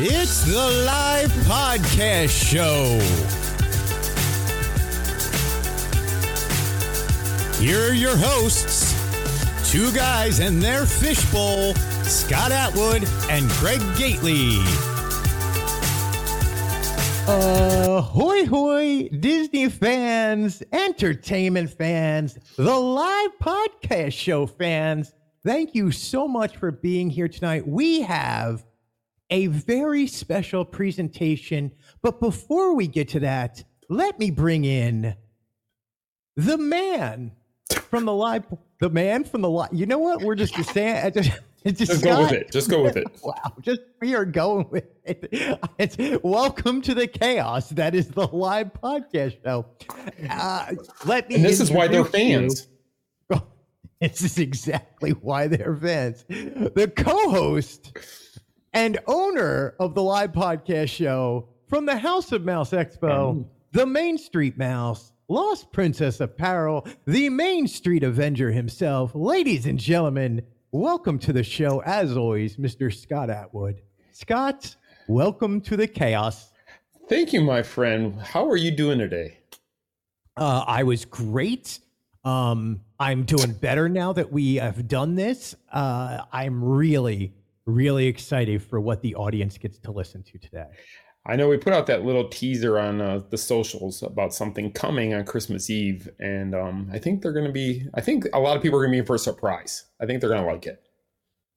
It's the live podcast show. Here are your hosts, two guys and their fishbowl, Scott Atwood and Greg Gately. Uh, hoy hoy, Disney fans, entertainment fans, the live podcast show fans. Thank you so much for being here tonight. We have a very special presentation. But before we get to that, let me bring in the man from the live, the man from the live. You know what? We're just saying. Just, just, just go with it. Just go with it. wow. Just we are going with it. It's welcome to the chaos that is the live podcast show. Uh, let me. And this is why they're fans. You. This is exactly why they're fans. The co-host and owner of the live podcast show from the House of Mouse Expo, the Main Street Mouse, Lost Princess Apparel, the Main Street Avenger himself. Ladies and gentlemen, welcome to the show, as always, Mr. Scott Atwood. Scott, welcome to the chaos. Thank you, my friend. How are you doing today? Uh, I was great. Um, I'm doing better now that we have done this. Uh, I'm really, really excited for what the audience gets to listen to today. I know we put out that little teaser on uh, the socials about something coming on Christmas Eve, and um, I think they're going to be. I think a lot of people are going to be in for a surprise. I think they're going to like it.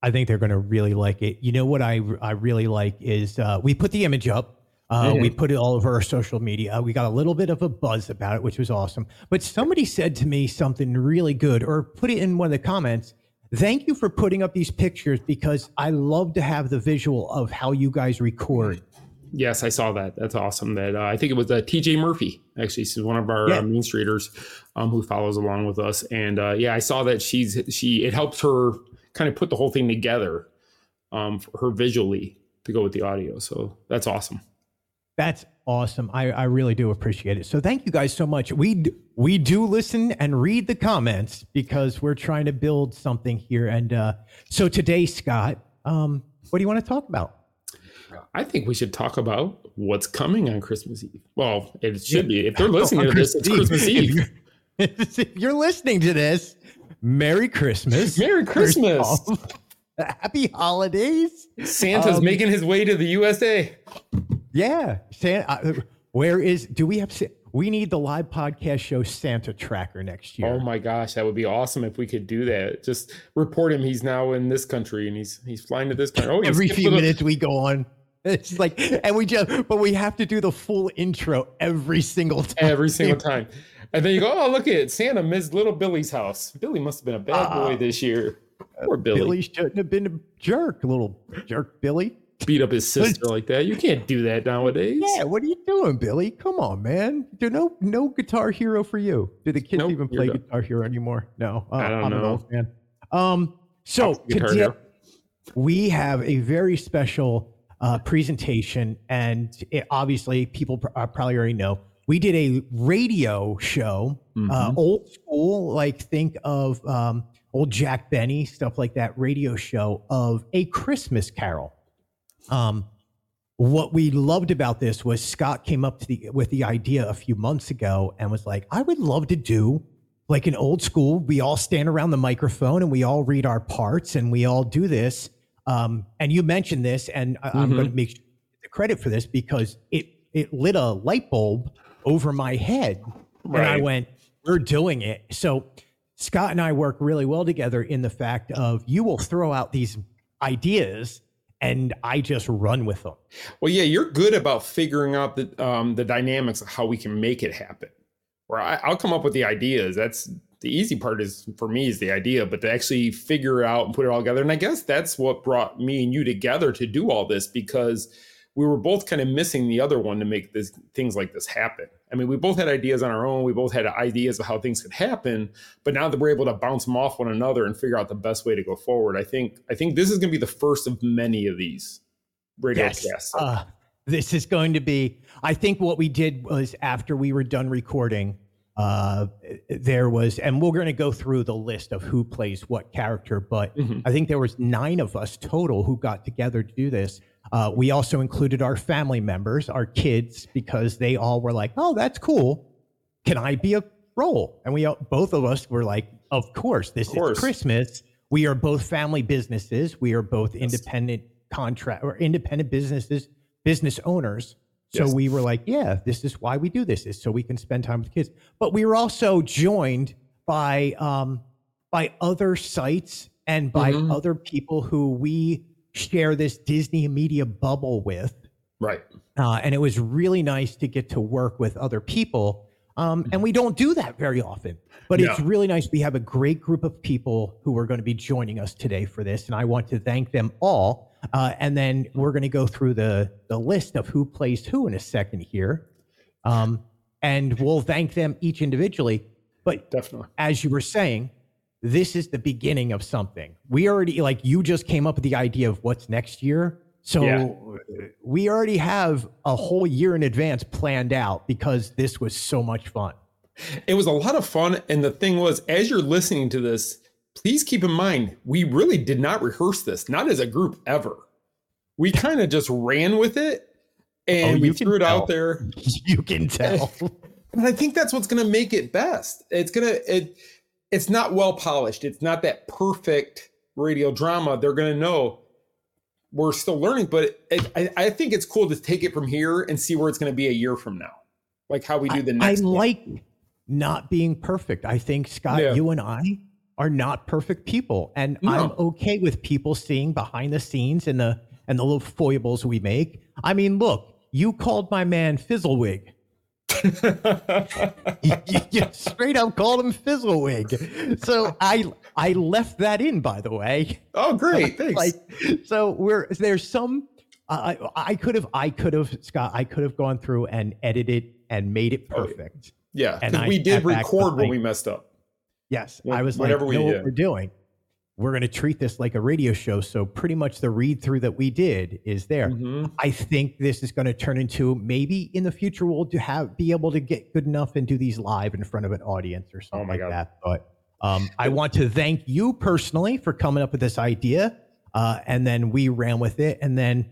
I think they're going to really like it. You know what I I really like is uh, we put the image up. Uh, mm-hmm. We put it all over our social media. We got a little bit of a buzz about it, which was awesome. But somebody said to me something really good, or put it in one of the comments. Thank you for putting up these pictures because I love to have the visual of how you guys record. Yes, I saw that. That's awesome. That uh, I think it was uh, TJ Murphy. Actually, she's one of our yeah. uh, Main Streeters um, who follows along with us. And uh, yeah, I saw that she's she. It helps her kind of put the whole thing together um, for her visually to go with the audio. So that's awesome. That's awesome. I, I really do appreciate it. So thank you guys so much. We we do listen and read the comments because we're trying to build something here. And uh, so today, Scott, um, what do you want to talk about? I think we should talk about what's coming on Christmas Eve. Well, it should be. If they're listening to this, it's Christmas Eve. If you're, if you're listening to this, Merry Christmas. Merry Christmas. Happy holidays. Santa's um, making his way to the USA. Yeah. Santa, uh, where is, do we have, we need the live podcast show Santa tracker next year. Oh my gosh, that would be awesome if we could do that. Just report him. He's now in this country and he's he's flying to this country. Oh, Every few minutes we go on. It's like, and we just, but we have to do the full intro every single time. Every single time. And then you go, oh, look at it. Santa missed little Billy's house. Billy must have been a bad uh, boy this year. Poor Billy. Billy shouldn't have been a jerk, little jerk Billy. Beat up his sister like that. You can't do that nowadays. Yeah, what are you doing, Billy? Come on, man. There's no no Guitar Hero for you. Do the kids nope, even play Guitar Hero anymore? No, uh, I don't I'm know. An old fan. Um, so today, we have a very special uh, presentation, and it, obviously, people pr- uh, probably already know we did a radio show, uh, mm-hmm. uh, old school, like think of um, old Jack Benny stuff like that. Radio show of a Christmas Carol. Um, what we loved about this was Scott came up to the with the idea a few months ago and was like, I would love to do like an old school. We all stand around the microphone and we all read our parts and we all do this um, and you mentioned this, and I, am going to make the credit for this because it it lit a light bulb over my head, right. and I went, "We're doing it." So Scott and I work really well together in the fact of you will throw out these ideas and I just run with them. Well, yeah, you're good about figuring out the um, the dynamics of how we can make it happen. Where I, I'll come up with the ideas. That's the easy part is for me is the idea, but to actually figure out and put it all together. And I guess that's what brought me and you together to do all this because we were both kind of missing the other one to make this things like this happen. I mean, we both had ideas on our own. We both had ideas of how things could happen, but now that we're able to bounce them off one another and figure out the best way to go forward, I think I think this is going to be the first of many of these radio yes. casts. Uh, this is going to be. I think what we did was after we were done recording, uh, there was, and we're going to go through the list of who plays what character, but mm-hmm. I think there was nine of us total who got together to do this. Uh, we also included our family members, our kids, because they all were like, "Oh, that's cool. Can I be a role?" And we both of us were like, "Of course. This Of course. is Christmas. We are both family businesses. We are both independent contract or independent businesses, business owners." So Yes. we were like, "Yeah, this is why we do this. Is so we can spend time with kids." But we were also joined by um, by other sites and by Mhm. other people who we share this Disney media bubble with. Right. Uh, and it was really nice to get to work with other people. Um, and we don't do that very often, but it's really nice. We have a great group of people who are going to be joining us today for this. And I want to thank them all. Uh, and then we're going to go through the, the list of who plays who in a second here. Um, and we'll thank them each individually. But Definitely. as you were saying, this is the beginning of something. We already like you just came up with the idea of what's next year. So Yeah. we already have a whole year in advance planned out because this was so much fun. It was a lot of fun. And the thing was, as you're listening to this, please keep in mind, we really did not rehearse this, not as a group ever. We kind of just ran with it and Oh, we threw it tell. out there. You can tell. But I think that's what's going to make it best. It's going to, it, it's not well polished. It's not that perfect radio drama. They're going to know we're still learning, but it, I, I think it's cool to take it from here and see where it's going to be a year from now. Like how we do the next. I like not being perfect. I think Scott, Yeah. you and I are not perfect people, and No. I'm okay with people seeing behind the scenes and the and the little foibles we make. I mean, look, you called my man Fizzlewig. you, straight up called him Fizzlewig. So I I left that in, by the way. oh, great. Thanks. Like, so we're there's some. I I could have I could have Scott I could have gone through and edited and made it Oh, yeah. perfect. yeah. and Because we did record when we messed up. Yes, Wha- I was whatever like, we know what we're doing. We're going to treat this like a radio show. So pretty much the read through that we did is there. Mhm. I think this is going to turn into maybe in the future we'll do have be able to get good enough and do these live in front of an audience or something Oh like God. that. But um, I want to thank you personally for coming up with this idea, uh, and then we ran with it. And then,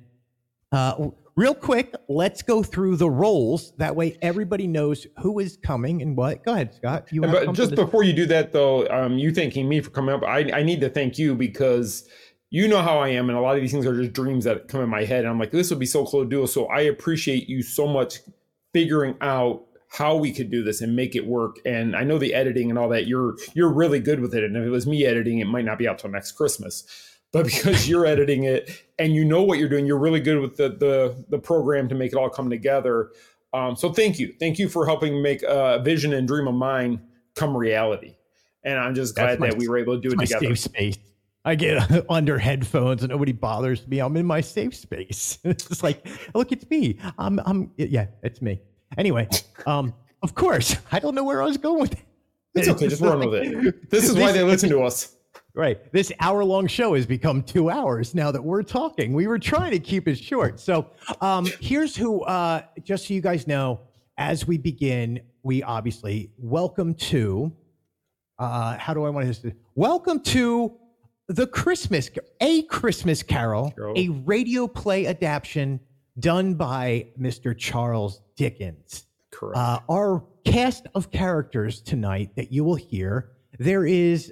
uh, real quick, let's go through the roles. That way, everybody knows who is coming and what. Go ahead, Scott. You But just before you do that, though, um, you thanking me for coming up, I, I need to thank you because you know how I am, and a lot of these things are just dreams that come in my head. And I'm like, this would be so cool to do. So I appreciate you so much figuring out how we could do this and make it work. And I know the editing and all that. You're you're really good with it. And if it was me editing, it might not be out till next Christmas. But because you're editing it and you know what you're doing, you're really good with the the the program to make it all come together. Um, so thank you, thank you for helping make a vision and dream of mine come reality. And I'm just glad my- that we were able to do it my together. safe space. I get under headphones and nobody bothers me. I'm in my safe space. it's like, look, it's me. I'm, I'm, yeah, it's me. Anyway, um, of course, I don't know where I was going with it. It's okay, just run with it. This is why they listen to us. Right. This hour long show has become two hours now that we're talking. We were trying to keep it short. So um, here's who, uh, just so you guys know, as we begin, we obviously welcome to, uh, how do I want to say? Welcome to the Christmas, a Christmas Carol, Carol. a radio play adaptation done by Mr. Charles Dickens Correct. uh, our cast of characters tonight that you will hear there is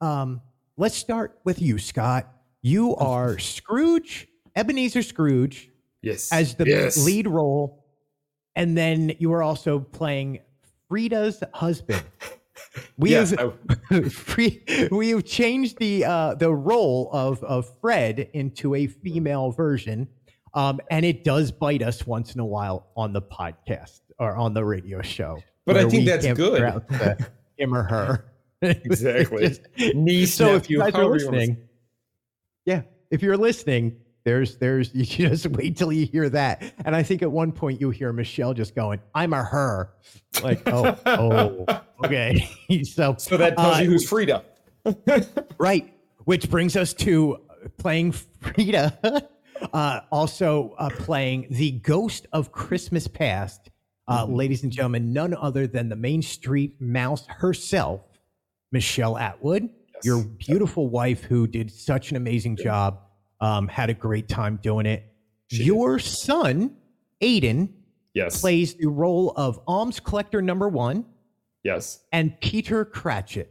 um, let's start with you scott you are scrooge ebenezer scrooge yes. as the yes. lead role and then you are also playing frida's husband we Yes, have I- we have changed the uh, the role of of Fred into a female version, um, and it does bite us once in a while on the podcast or on the radio show. But I think that's good. figure out the him or her. Exactly. Niece, so if you nephew, guys are however wanna listening, yeah, if you're listening, there's there's you just wait till you hear that. And I think at one point you hear Michelle just going, "I'm a her," like oh oh okay. so So that tells uh, you who's Frida. Right. Which brings us to playing Frida, uh, also uh, playing the ghost of Christmas past. Uh, Ladies and gentlemen, none other than the Main Street Mouse herself, Michelle Atwood, Yes. your beautiful wife who did such an amazing job, um, had a great time doing it. She Your son, Aiden, Yes. plays the role of alms collector number one Yes, and Peter Cratchit.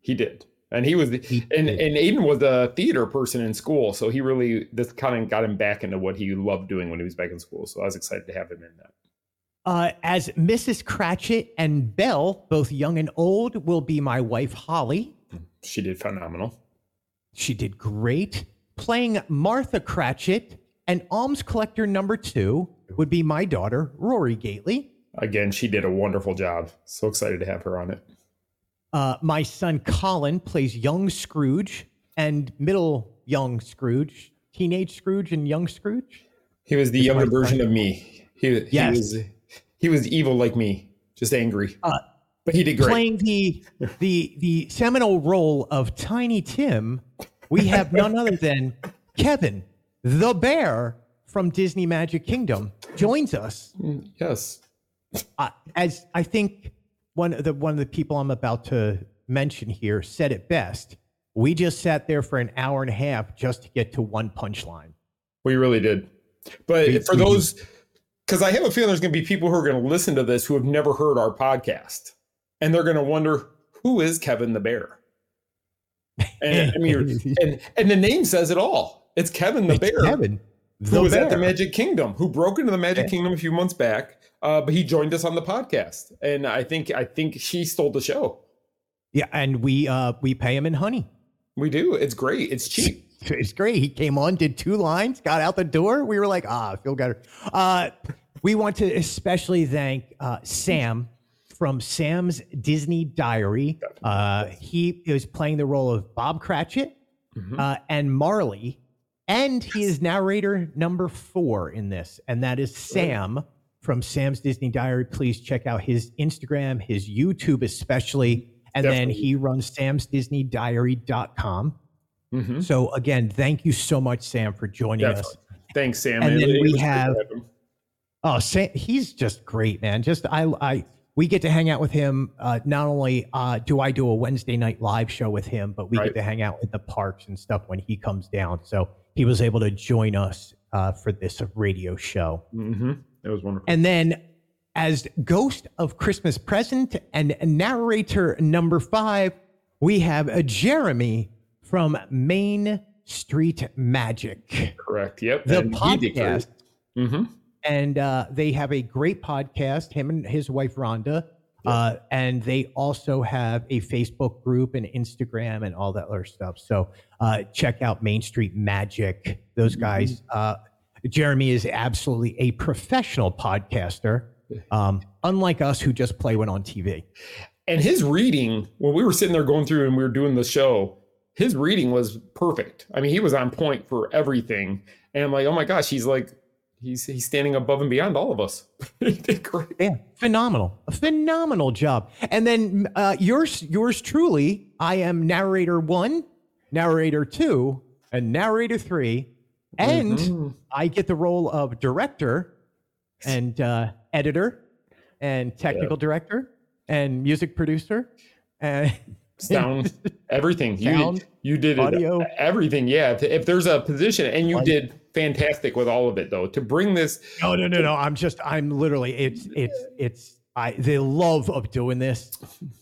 he did. And he was, He and did. and Aiden was a theater person in school, so he really this kind of got him back into what he loved doing when he was back in school. So I was excited to have him in that. Uh, as Mrs. Cratchit and Belle, both young and old, will be my wife, Holly. She did phenomenal. She did great. Playing Martha Cratchit and alms collector number two would be my daughter, Rory Gately. Again, she did a wonderful job. So excited to have her on it. Uh, my son Colin plays young Scrooge and middle young Scrooge, teenage Scrooge and young Scrooge. He was the younger version son. of me. He, he Yes. was he was evil like me, just angry. Uh, but he did great. Playing the the the seminal role of Tiny Tim, we have none other than Kevin the bear from Disney Magic Kingdom joins us yes. uh, as I think one of the one of the people I'm about to mention here said it best. We just sat there for an hour and a half just to get to one punchline. We really did. But We- for we did. those, because I have a feeling there's going to be people who are going to listen to this who have never heard our podcast, and they're going to wonder who is Kevin the Bear. And I mean, and and the name says it all. It's Kevin the It's Bear, Kevin, who was bear. at the Magic Kingdom, who broke into the Magic Yeah. Kingdom a few months back. Uh, but he joined us on the podcast, and I think I think he stole the show. yeah, and we uh we pay him in honey. We do. It's great. It's cheap. It's great. He came on, did two lines, got out the door. We were like, ah, I feel better. Uh, we want to especially thank uh, Sam from Sam's Disney Diary. Uh, he is playing the role of Bob Cratchit Mhm. uh, and Marley, and he is narrator number four in this, and that is Sam from Sam's Disney Diary. Please check out his Instagram, his YouTube, especially. And then he runs samsdisneydiary.com. Mhm. So again, thank you so much, Sam, for joining us. Thanks, Sam. And It- then it we have- Oh, Sam, he's just great, man. Just I, I, we get to hang out with him. Uh, not only uh, do I do a Wednesday night live show with him, but we Right. get to hang out in the parks and stuff when he comes down. So he was able to join us uh, for this radio show. Mm-hmm. It was wonderful. And then, as Ghost of Christmas Present and narrator number five, we have a Jeremy from Main Street Magic, Correct. Yep. the And he did great. podcast. Mhm. And uh, they have a great podcast, him and his wife Rhonda. Uh, and they also have a Facebook group and Instagram and all that other stuff. So uh, check out Main Street Magic. Those guys. Uh, Jeremy is absolutely a professional podcaster, um, unlike us who just play one on TV. And his reading, when we were sitting there going through and we were doing the show, his reading was perfect. I mean, he was on point for everything. And I'm like, oh my gosh, he's like, he's he's standing above and beyond all of us. he did great. Yeah, phenomenal, a phenomenal job. And then uh, yours, yours truly. I am narrator one, narrator two, and narrator three, and Mhm. I get the role of director and uh, editor and technical director and music producer and sound, everything. You Sound, did, you did it, everything. Yeah. If, there's a position, and you did fantastic with all of it, though, to bring this. no, no, no, no. I'm just, I'm literally, it's, it's, it's. I the love of doing this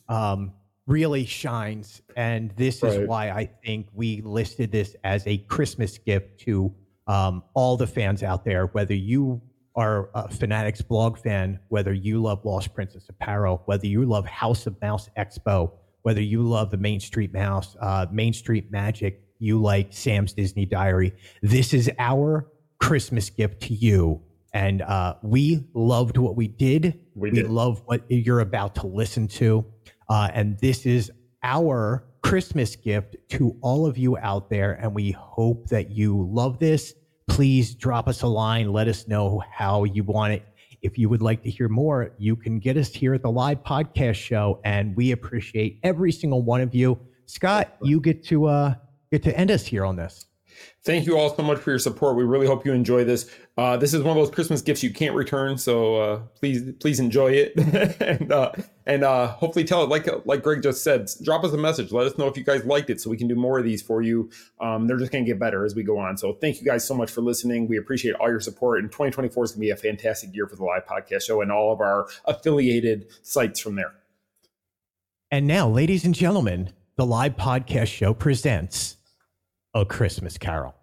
um, really shines, and this is why I think we listed this as a Christmas gift to um, all the fans out there. Whether you are a Funatics blog fan, whether you love Lost Princess Apparel, whether you love House of Mouse Expo, whether you love the Main Street Mouse, uh, Main Street Magic, you like Sam's Disney Diary. This is our Christmas gift to you. And uh, we loved what we did. We We, did. love what you're about to listen to. Uh, and this is our Christmas gift to all of you out there. And we hope that you love this. Please drop us a line. Let us know how you want it. If you would like to hear more, you can get us here at the live podcast show. And we appreciate every single one of you. Scott, you get to uh, get to end us here on this. Thank you all so much for your support. We really hope you enjoy this. Uh, this is one of those Christmas gifts you can't return, so uh, please please enjoy it and uh, and uh, hopefully tell it like like Greg just said. Drop us a message. Let us know if you guys liked it, so we can do more of these for you. Um, they're just to get better as we go on. So thank you guys so much for listening. We appreciate all your support. And 2024 is to be a fantastic year for the live podcast show and all of our affiliated sites from there. And now, ladies and gentlemen, the live podcast show presents a Christmas Carol.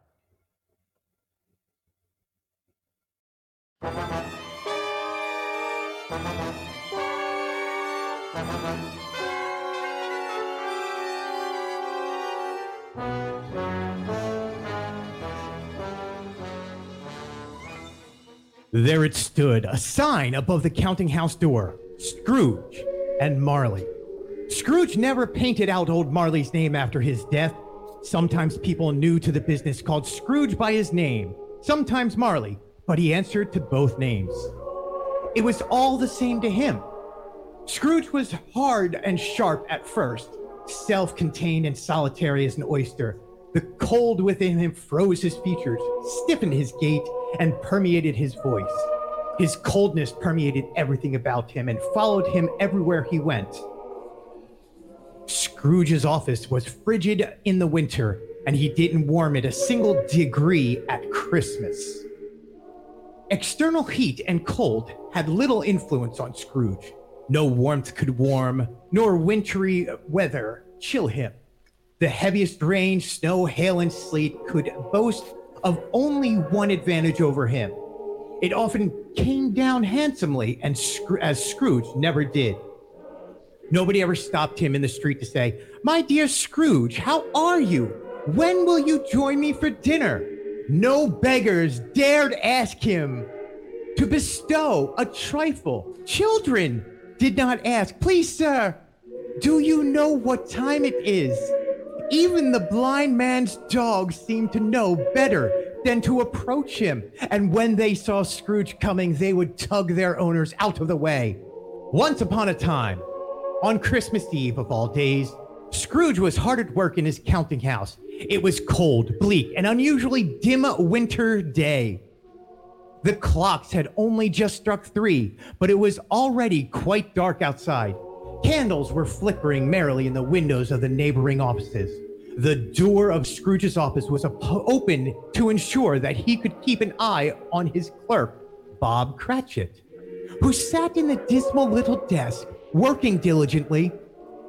There it stood, a sign above the counting house door Scrooge and Marley. Scrooge never painted out old Marley's name after his death. Sometimes people new to the business called Scrooge by his name, sometimes Marley, but he answered to both names. It was all the same to him. Scrooge was hard and sharp at first, self contained and solitary as an oyster. The cold within him froze his features, stiffened his gait, and permeated his voice. His coldness permeated everything about him and followed him everywhere he went. Scrooge's office was frigid in the winter, and he didn't warm it a single degree at Christmas. External heat and cold had little influence on Scrooge. No warmth could warm, nor wintry weather chill him. The heaviest rain, snow, hail, and sleet could boast of only one advantage over him. It often came down handsomely, and as Scrooge never did. Nobody ever stopped him in the street to say, My dear Scrooge, how are you? When will you join me for dinner? No beggars dared ask him to bestow a trifle. Children did not ask, Please, sir, do you know what time it is? Even the blind man's dog seemed to know better than to approach him. And when they saw Scrooge coming, they would tug their owners out of the way. Once upon a time, on Christmas Eve of all days, Scrooge was hard at work in his counting house. It was cold, bleak, an unusually dim winter day. The clocks had only just struck three, but it was already quite dark outside. Candles were flickering merrily in the windows of the neighboring offices. The door of Scrooge's office was open to ensure that he could keep an eye on his clerk, Bob Cratchit, who sat in the dismal little desk working diligently.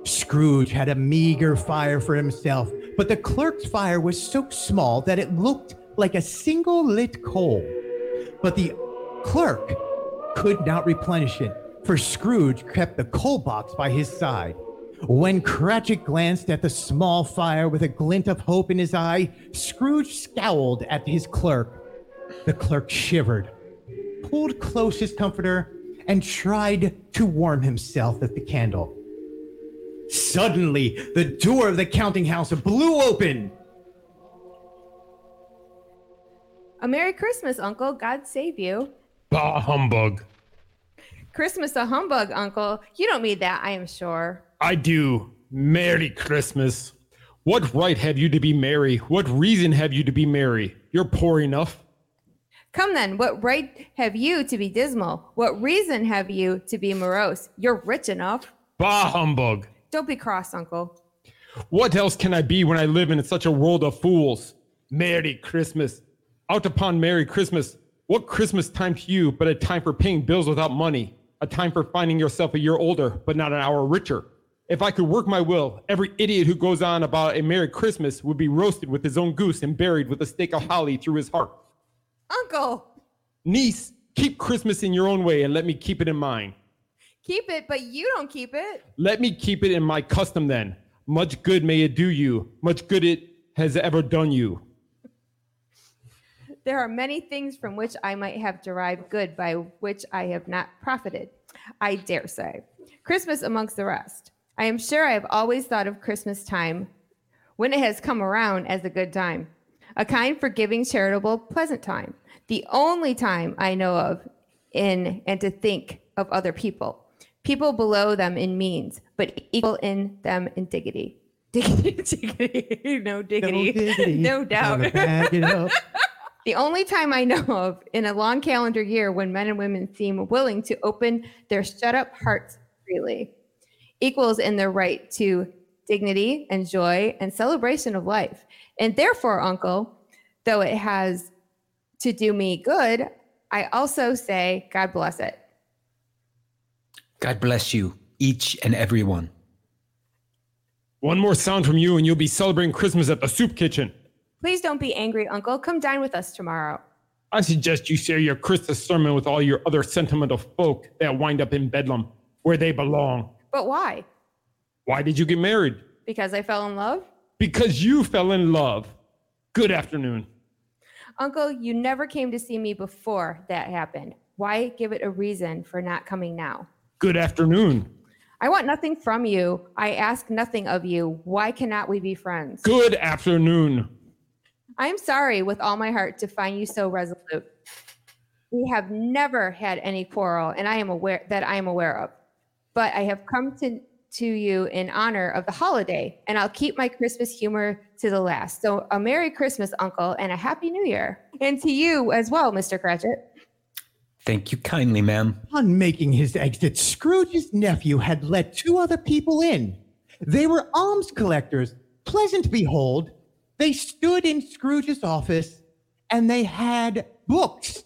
Scrooge had a meager fire for himself, but the clerk's fire was so small that it looked like a single lit coal. But the clerk could not replenish it, for Scrooge kept the coal box by his side. When Cratchit glanced at the small fire with a glint of hope in his eye, Scrooge scowled at his clerk. The clerk shivered, pulled close his comforter, and tried to warm himself at the candle. Suddenly, the door of the counting house blew open. A Merry Christmas, Uncle. God save you. Bah, humbug. Christmas a humbug, Uncle. You don't mean that, I am sure. I do. Merry Christmas. What right have you to be merry? What reason have you to be merry? You're poor enough. Come then, what right have you to be dismal? What reason have you to be morose? You're rich enough. Bah humbug. Don't be cross, uncle. What else can I be when I live in such a world of fools? Merry Christmas. Out upon Merry Christmas. What Christmas time to you but a time for paying bills without money? A time for finding yourself a year older but not an hour richer? If I could work my will, every idiot who goes on about a Merry Christmas would be roasted with his own goose and buried with a stake of holly through his heart. Uncle. Niece, keep Christmas in your own way and let me keep it in mine. Keep it, but you don't keep it. Let me keep it in my custom then. Much good may it do you, much good it has ever done you. There are many things from which I might have derived good by which I have not profited, I dare say. Christmas amongst the rest. I am sure I have always thought of Christmas time when it has come around as a good time a kind, forgiving, charitable, pleasant time. The only time I know of in and to think of other people, people below them in means, but equal in them in dignity. Diggity, diggity, no diggity, no, diggity. no doubt. the only time I know of in a long calendar year when men and women seem willing to open their shut up hearts freely equals in their right to dignity and joy and celebration of life. And therefore, uncle, though it has to do me good, I also say, God bless it. God bless you, each and every one. One more sound from you, and you'll be celebrating Christmas at the soup kitchen. Please don't be angry, Uncle. Come dine with us tomorrow. I suggest you share your Christmas sermon with all your other sentimental folk that wind up in Bedlam, where they belong. But why? Why did you get married? Because I fell in love? Because you fell in love. Good afternoon. Uncle, you never came to see me before that happened. Why give it a reason for not coming now? Good afternoon. I want nothing from you. I ask nothing of you. Why cannot we be friends? Good afternoon. I am sorry with all my heart to find you so resolute. We have never had any quarrel, and I am aware that I am aware of. But I have come to to you in honor of the holiday, and I'll keep my Christmas humor to the last. So, a Merry Christmas, Uncle, and a Happy New Year. And to you as well, Mr. Cratchit. Thank you kindly, ma'am. On making his exit, Scrooge's nephew had let two other people in. They were alms collectors, pleasant to behold. They stood in Scrooge's office and they had books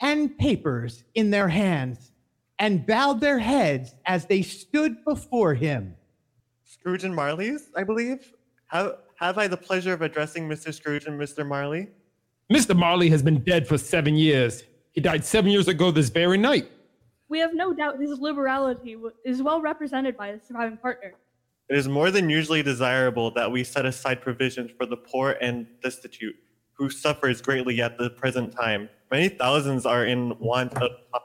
and papers in their hands and bowed their heads as they stood before him. Scrooge and Marley's, I believe. Have, have I the pleasure of addressing Mr. Scrooge and Mr. Marley? Mr. Marley has been dead for seven years. He died seven years ago this very night. We have no doubt his liberality is well represented by his surviving partner. It is more than usually desirable that we set aside provisions for the poor and destitute, who suffers greatly at the present time. Many thousands are in want of uh,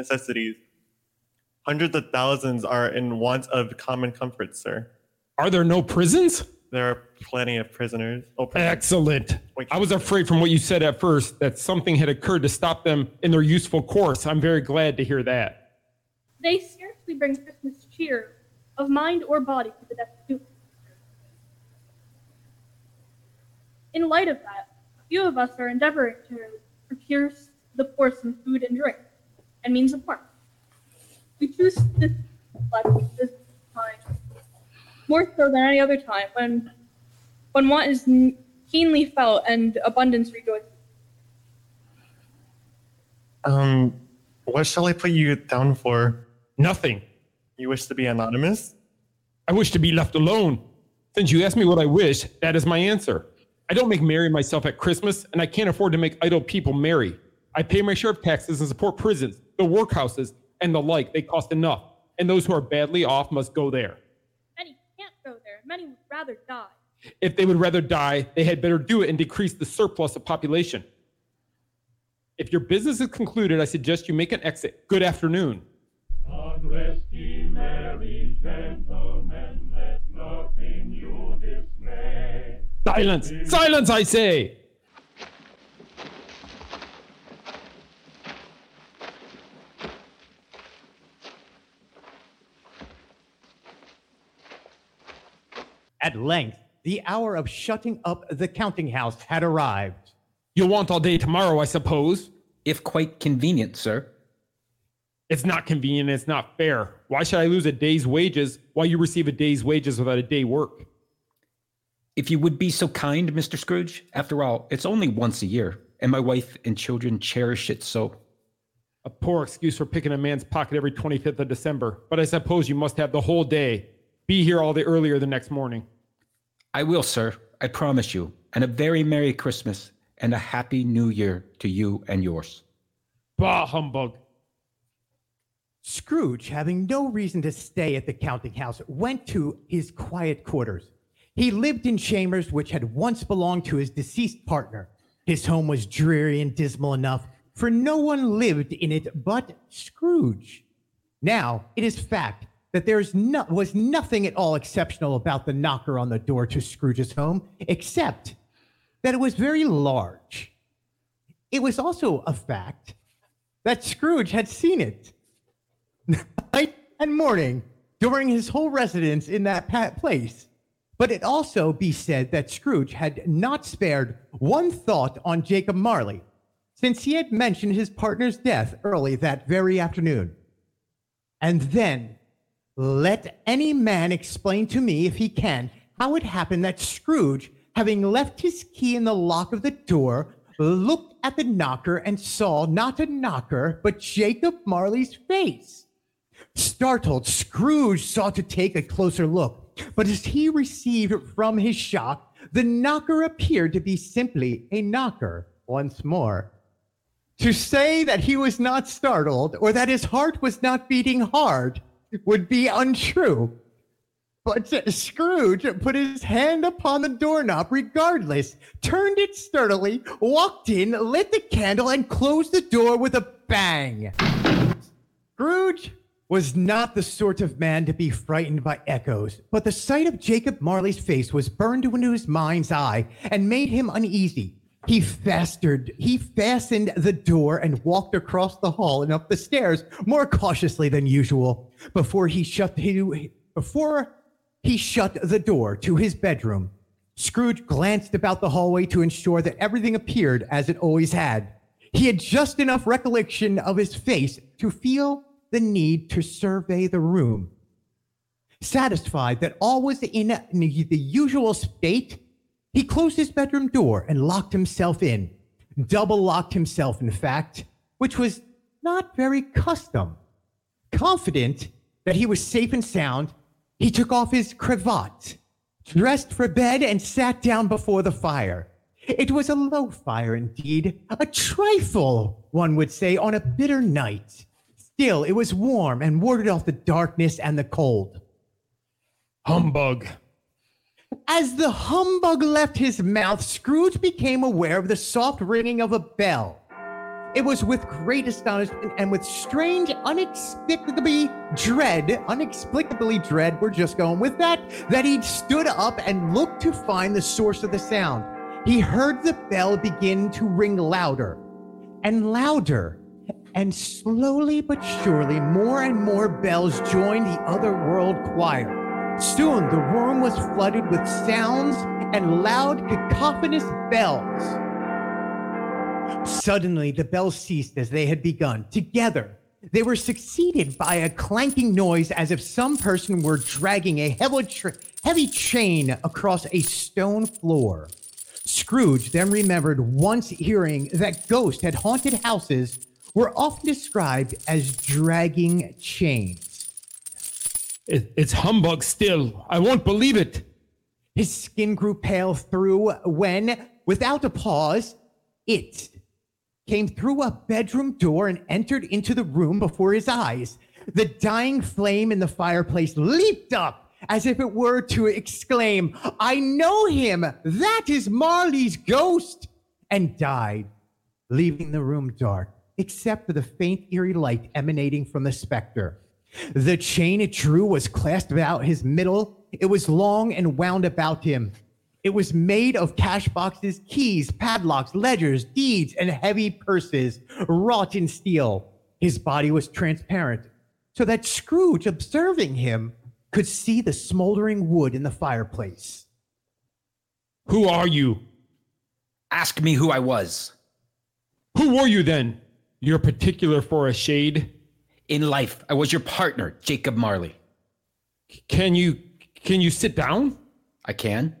necessities. Hundreds of thousands are in want of common comforts, sir. Are there no prisons? There are plenty of prisoners. Oh, prisoners. Excellent. I was afraid from what you said at first that something had occurred to stop them in their useful course. I'm very glad to hear that. They scarcely bring Christmas cheer of mind or body to the destitute. In light of that, a few of us are endeavoring to procure the poor some food and drink and means of work. We choose this this time more so than any other time when when want is keenly felt and abundance rejoices. Um, what shall I put you down for? Nothing. You wish to be anonymous? I wish to be left alone. Since you asked me what I wish, that is my answer. I don't make merry myself at Christmas, and I can't afford to make idle people merry. I pay my share of taxes and support prisons, the workhouses, and the like. They cost enough, and those who are badly off must go there. Many can't go there. Many would rather die. If they would rather die, they had better do it and decrease the surplus of population. If your business is concluded, I suggest you make an exit. Good afternoon. merry gentlemen, let nothing you dismay. Silence! Silence, I say! At length, the hour of shutting up the counting house had arrived. You'll want all day tomorrow, I suppose. If quite convenient, sir. It's not convenient. It's not fair. Why should I lose a day's wages while you receive a day's wages without a day work? If you would be so kind, Mr. Scrooge. After all, it's only once a year, and my wife and children cherish it so. A poor excuse for picking a man's pocket every 25th of December, but I suppose you must have the whole day be here all the earlier the next morning. I will, sir. I promise you. And a very Merry Christmas and a Happy New Year to you and yours. Bah, humbug. Scrooge, having no reason to stay at the counting house, went to his quiet quarters. He lived in chambers which had once belonged to his deceased partner. His home was dreary and dismal enough, for no one lived in it but Scrooge. Now, it is fact that there's no, was nothing at all exceptional about the knocker on the door to Scrooge's home, except that it was very large. It was also a fact that Scrooge had seen it night and morning during his whole residence in that place. But it also be said that Scrooge had not spared one thought on Jacob Marley, since he had mentioned his partner's death early that very afternoon. And then, let any man explain to me, if he can, how it happened that Scrooge, having left his key in the lock of the door, looked at the knocker and saw not a knocker, but Jacob Marley's face. Startled, Scrooge sought to take a closer look, but as he received from his shock, the knocker appeared to be simply a knocker once more. To say that he was not startled or that his heart was not beating hard would be untrue. But Scrooge put his hand upon the doorknob regardless, turned it sturdily, walked in, lit the candle, and closed the door with a bang. Scrooge was not the sort of man to be frightened by echoes, but the sight of Jacob Marley's face was burned into his mind's eye and made him uneasy. He fastered, he fastened the door and walked across the hall and up the stairs more cautiously than usual before he shut before he shut the door to his bedroom. Scrooge glanced about the hallway to ensure that everything appeared as it always had. He had just enough recollection of his face to feel the need to survey the room. Satisfied that all was in the usual state, he closed his bedroom door and locked himself in. Double locked himself, in fact, which was not very custom. Confident that he was safe and sound, he took off his cravat, dressed for bed, and sat down before the fire. It was a low fire indeed, a trifle, one would say, on a bitter night. Still, it was warm and warded off the darkness and the cold. Humbug. As the humbug left his mouth, Scrooge became aware of the soft ringing of a bell. It was with great astonishment and with strange, unexplicably dread, unexplicably dread, we're just going with that, that he stood up and looked to find the source of the sound. He heard the bell begin to ring louder and louder, and slowly but surely more and more bells joined the otherworld choir. Soon the room was flooded with sounds and loud, cacophonous bells. Suddenly, the bells ceased as they had begun. Together, they were succeeded by a clanking noise as if some person were dragging a heavy, tra- heavy chain across a stone floor. Scrooge then remembered once hearing that ghosts had haunted houses were often described as dragging chains. It, it's humbug still. I won't believe it. His skin grew pale through when, without a pause, it came through a bedroom door and entered into the room before his eyes. The dying flame in the fireplace leaped up as if it were to exclaim, I know him! That is Marley's ghost! and died, leaving the room dark, except for the faint, eerie light emanating from the specter. The chain it drew was clasped about his middle. It was long and wound about him. It was made of cash boxes, keys, padlocks, ledgers, deeds, and heavy purses wrought in steel. His body was transparent, so that Scrooge, observing him, could see the smoldering wood in the fireplace. Who are you? Ask me who I was. Who were you then? You're particular for a shade. In life, I was your partner, Jacob Marley. Can you can you sit down? I can.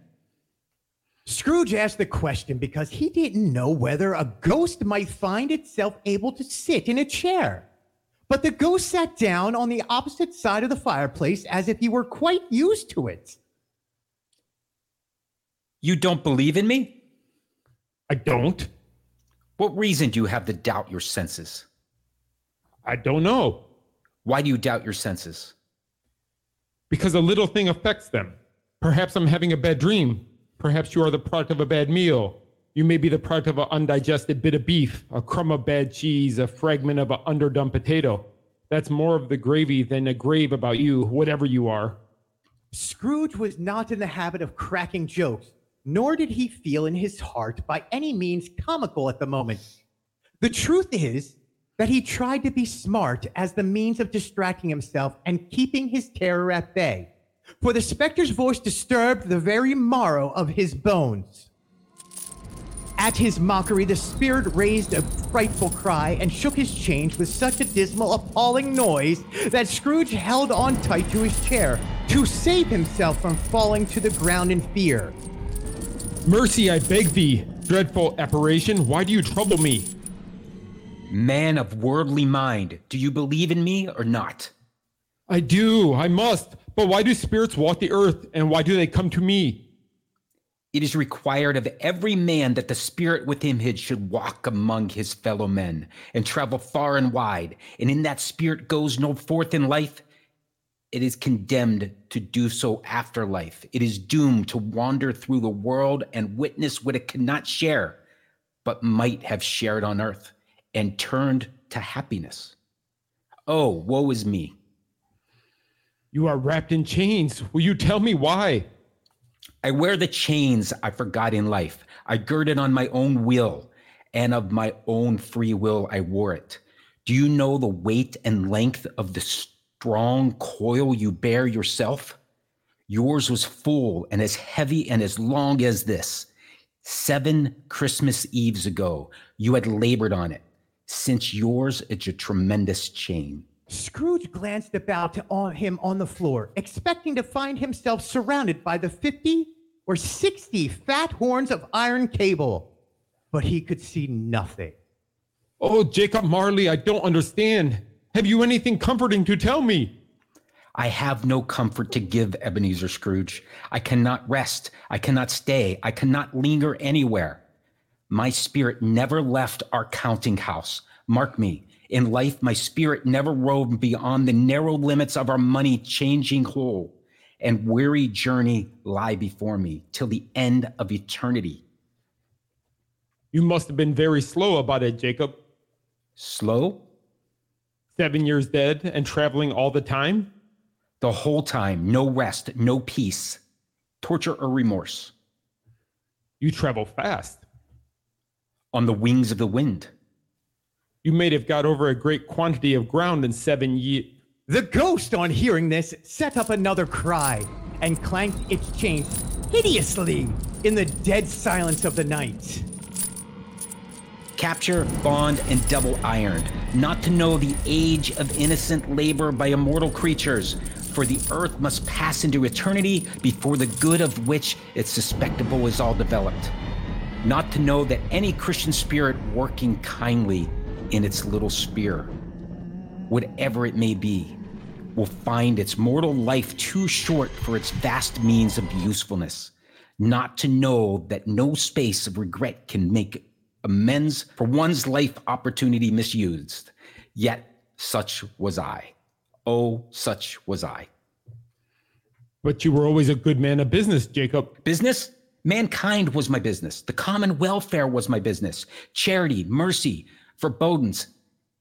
Scrooge asked the question because he didn't know whether a ghost might find itself able to sit in a chair. But the ghost sat down on the opposite side of the fireplace as if he were quite used to it. You don't believe in me? I don't. What reason do you have to doubt your senses? I don't know. Why do you doubt your senses? Because a little thing affects them. Perhaps I'm having a bad dream. Perhaps you are the product of a bad meal. You may be the product of an undigested bit of beef, a crumb of bad cheese, a fragment of an underdone potato. That's more of the gravy than a grave about you, whatever you are. Scrooge was not in the habit of cracking jokes, nor did he feel in his heart by any means comical at the moment. The truth is that he tried to be smart as the means of distracting himself and keeping his terror at bay. For the specter's voice disturbed the very marrow of his bones. At his mockery, the spirit raised a frightful cry and shook his chains with such a dismal, appalling noise that Scrooge held on tight to his chair to save himself from falling to the ground in fear. Mercy, I beg thee, dreadful apparition, why do you trouble me? Man of worldly mind, do you believe in me or not? I do, I must. But why do spirits walk the earth, and why do they come to me? It is required of every man that the spirit within him should walk among his fellow men and travel far and wide, and in that spirit goes no forth in life. It is condemned to do so after life. It is doomed to wander through the world and witness what it cannot share, but might have shared on earth and turned to happiness. Oh, woe is me. You are wrapped in chains. Will you tell me why? I wear the chains I forgot in life. I girded on my own will, and of my own free will I wore it. Do you know the weight and length of the strong coil you bear yourself? Yours was full and as heavy and as long as this. Seven Christmas Eves ago, you had labored on it. Since yours is a tremendous chain. Scrooge glanced about on him on the floor, expecting to find himself surrounded by the 50 or 60 fat horns of iron cable, but he could see nothing. Oh, Jacob Marley, I don't understand. Have you anything comforting to tell me? I have no comfort to give, Ebenezer Scrooge. I cannot rest. I cannot stay. I cannot linger anywhere. My spirit never left our counting house. Mark me, in life, my spirit never roved beyond the narrow limits of our money changing whole, and weary journey lie before me till the end of eternity. You must have been very slow about it, Jacob. Slow? Seven years dead and traveling all the time? The whole time, no rest, no peace, torture or remorse. You travel fast. On the wings of the wind. You may have got over a great quantity of ground in seven years. The ghost, on hearing this, set up another cry and clanked its chains hideously in the dead silence of the night. Capture, bond, and double ironed, not to know the age of innocent labor by immortal creatures, for the earth must pass into eternity before the good of which its suspectable is all developed. Not to know that any Christian spirit working kindly in its little sphere, whatever it may be, will find its mortal life too short for its vast means of usefulness. Not to know that no space of regret can make amends for one's life opportunity misused. Yet such was I. Oh, such was I. But you were always a good man of business, Jacob. Business? Mankind was my business. The common welfare was my business. Charity, mercy, forebodings,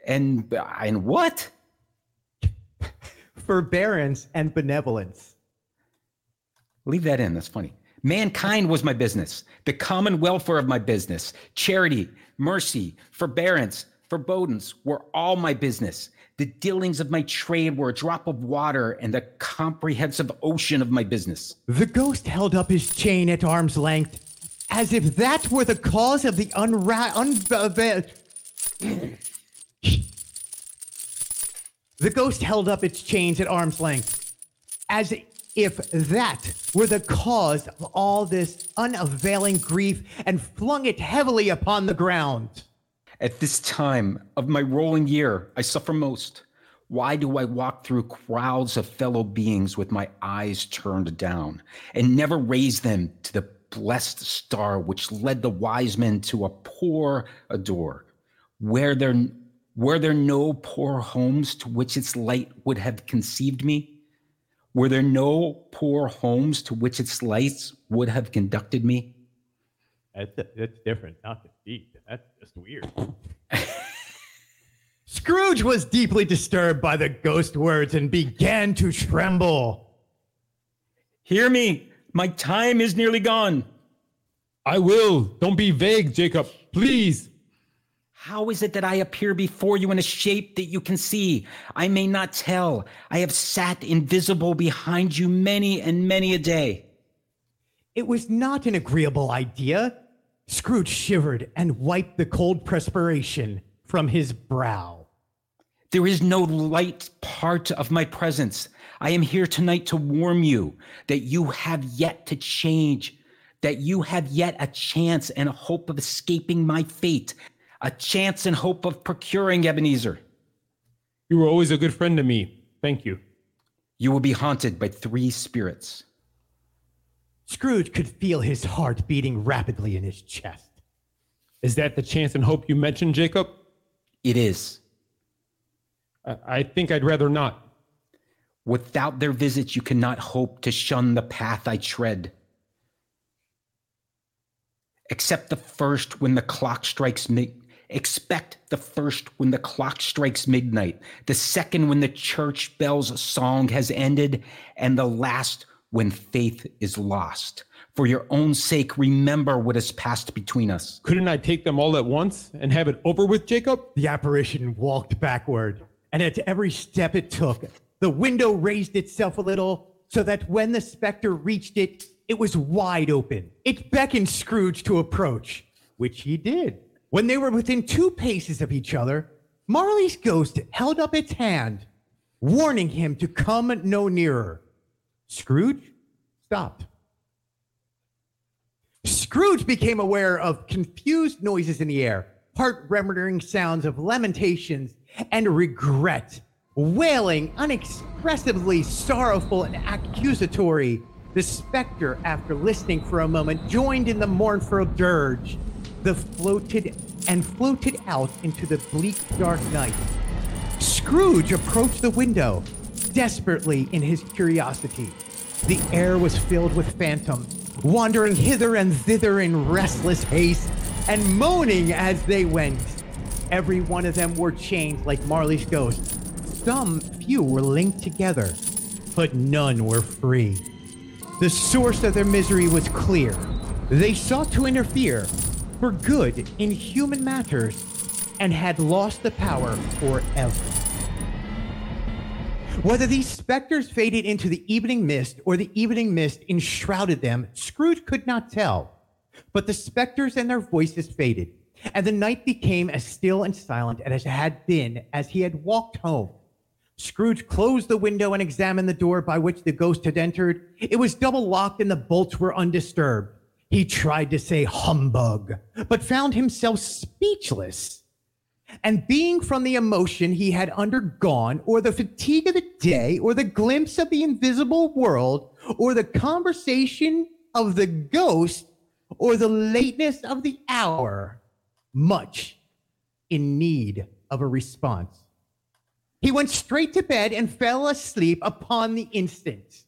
and and what? Forbearance and benevolence. Leave that in. That's funny. Mankind was my business. The common welfare of my business. Charity, mercy, forbearance, forebodings were all my business. The dealings of my trade were a drop of water in the comprehensive ocean of my business. The ghost held up his chain at arm's length, as if that were the cause of the unra- un- uh, the ghost held up its chains at arm's length, as if that were the cause of all this unavailing grief, and flung it heavily upon the ground. At this time of my rolling year, I suffer most. Why do I walk through crowds of fellow beings with my eyes turned down and never raise them to the blessed star which led the wise men to a poor adore? Were there, were there no poor homes to which its light would have conceived me? Were there no poor homes to which its lights would have conducted me? That's, that's different, not the deep. That's just weird. Scrooge was deeply disturbed by the ghost words and began to tremble. Hear me, my time is nearly gone. I will. Don't be vague, Jacob. Please. How is it that I appear before you in a shape that you can see? I may not tell. I have sat invisible behind you many and many a day. It was not an agreeable idea. Scrooge shivered and wiped the cold perspiration from his brow. There is no light part of my presence. I am here tonight to warn you that you have yet to change, that you have yet a chance and a hope of escaping my fate a chance and hope of procuring Ebenezer. You were always a good friend to me. Thank you. You will be haunted by three spirits. Scrooge could feel his heart beating rapidly in his chest. Is that the chance and hope you mentioned, Jacob? It is. I, I think I'd rather not. Without their visits, you cannot hope to shun the path I tread. Accept the first when the clock strikes me. Expect the first when the clock strikes midnight, the second when the church bell's song has ended, and the last when faith is lost. For your own sake, remember what has passed between us. Couldn't I take them all at once and have it over with, Jacob? The apparition walked backward, and at every step it took, the window raised itself a little so that when the specter reached it, it was wide open. It beckoned Scrooge to approach, which he did. When they were within two paces of each other, Marley's ghost held up its hand, warning him to come no nearer. Scrooge stopped. Scrooge became aware of confused noises in the air, heart rendering sounds of lamentations and regret, wailing, unexpressibly sorrowful and accusatory. The specter, after listening for a moment, joined in the mournful dirge the floated and floated out into the bleak dark night. Scrooge approached the window, desperately in his curiosity. The air was filled with phantoms, wandering hither and thither in restless haste, and moaning as they went. Every one of them were chained like Marley's ghost. Some few were linked together, but none were free. The source of their misery was clear. They sought to interfere, for good in human matters and had lost the power forever. Whether these specters faded into the evening mist or the evening mist enshrouded them, Scrooge could not tell. But the specters and their voices faded, and the night became as still and silent as it had been as he had walked home. Scrooge closed the window and examined the door by which the ghost had entered. It was double locked and the bolts were undisturbed. He tried to say humbug, but found himself speechless. And being from the emotion he had undergone, or the fatigue of the day, or the glimpse of the invisible world, or the conversation of the ghost, or the lateness of the hour, much in need of a response. He went straight to bed and fell asleep upon the instant.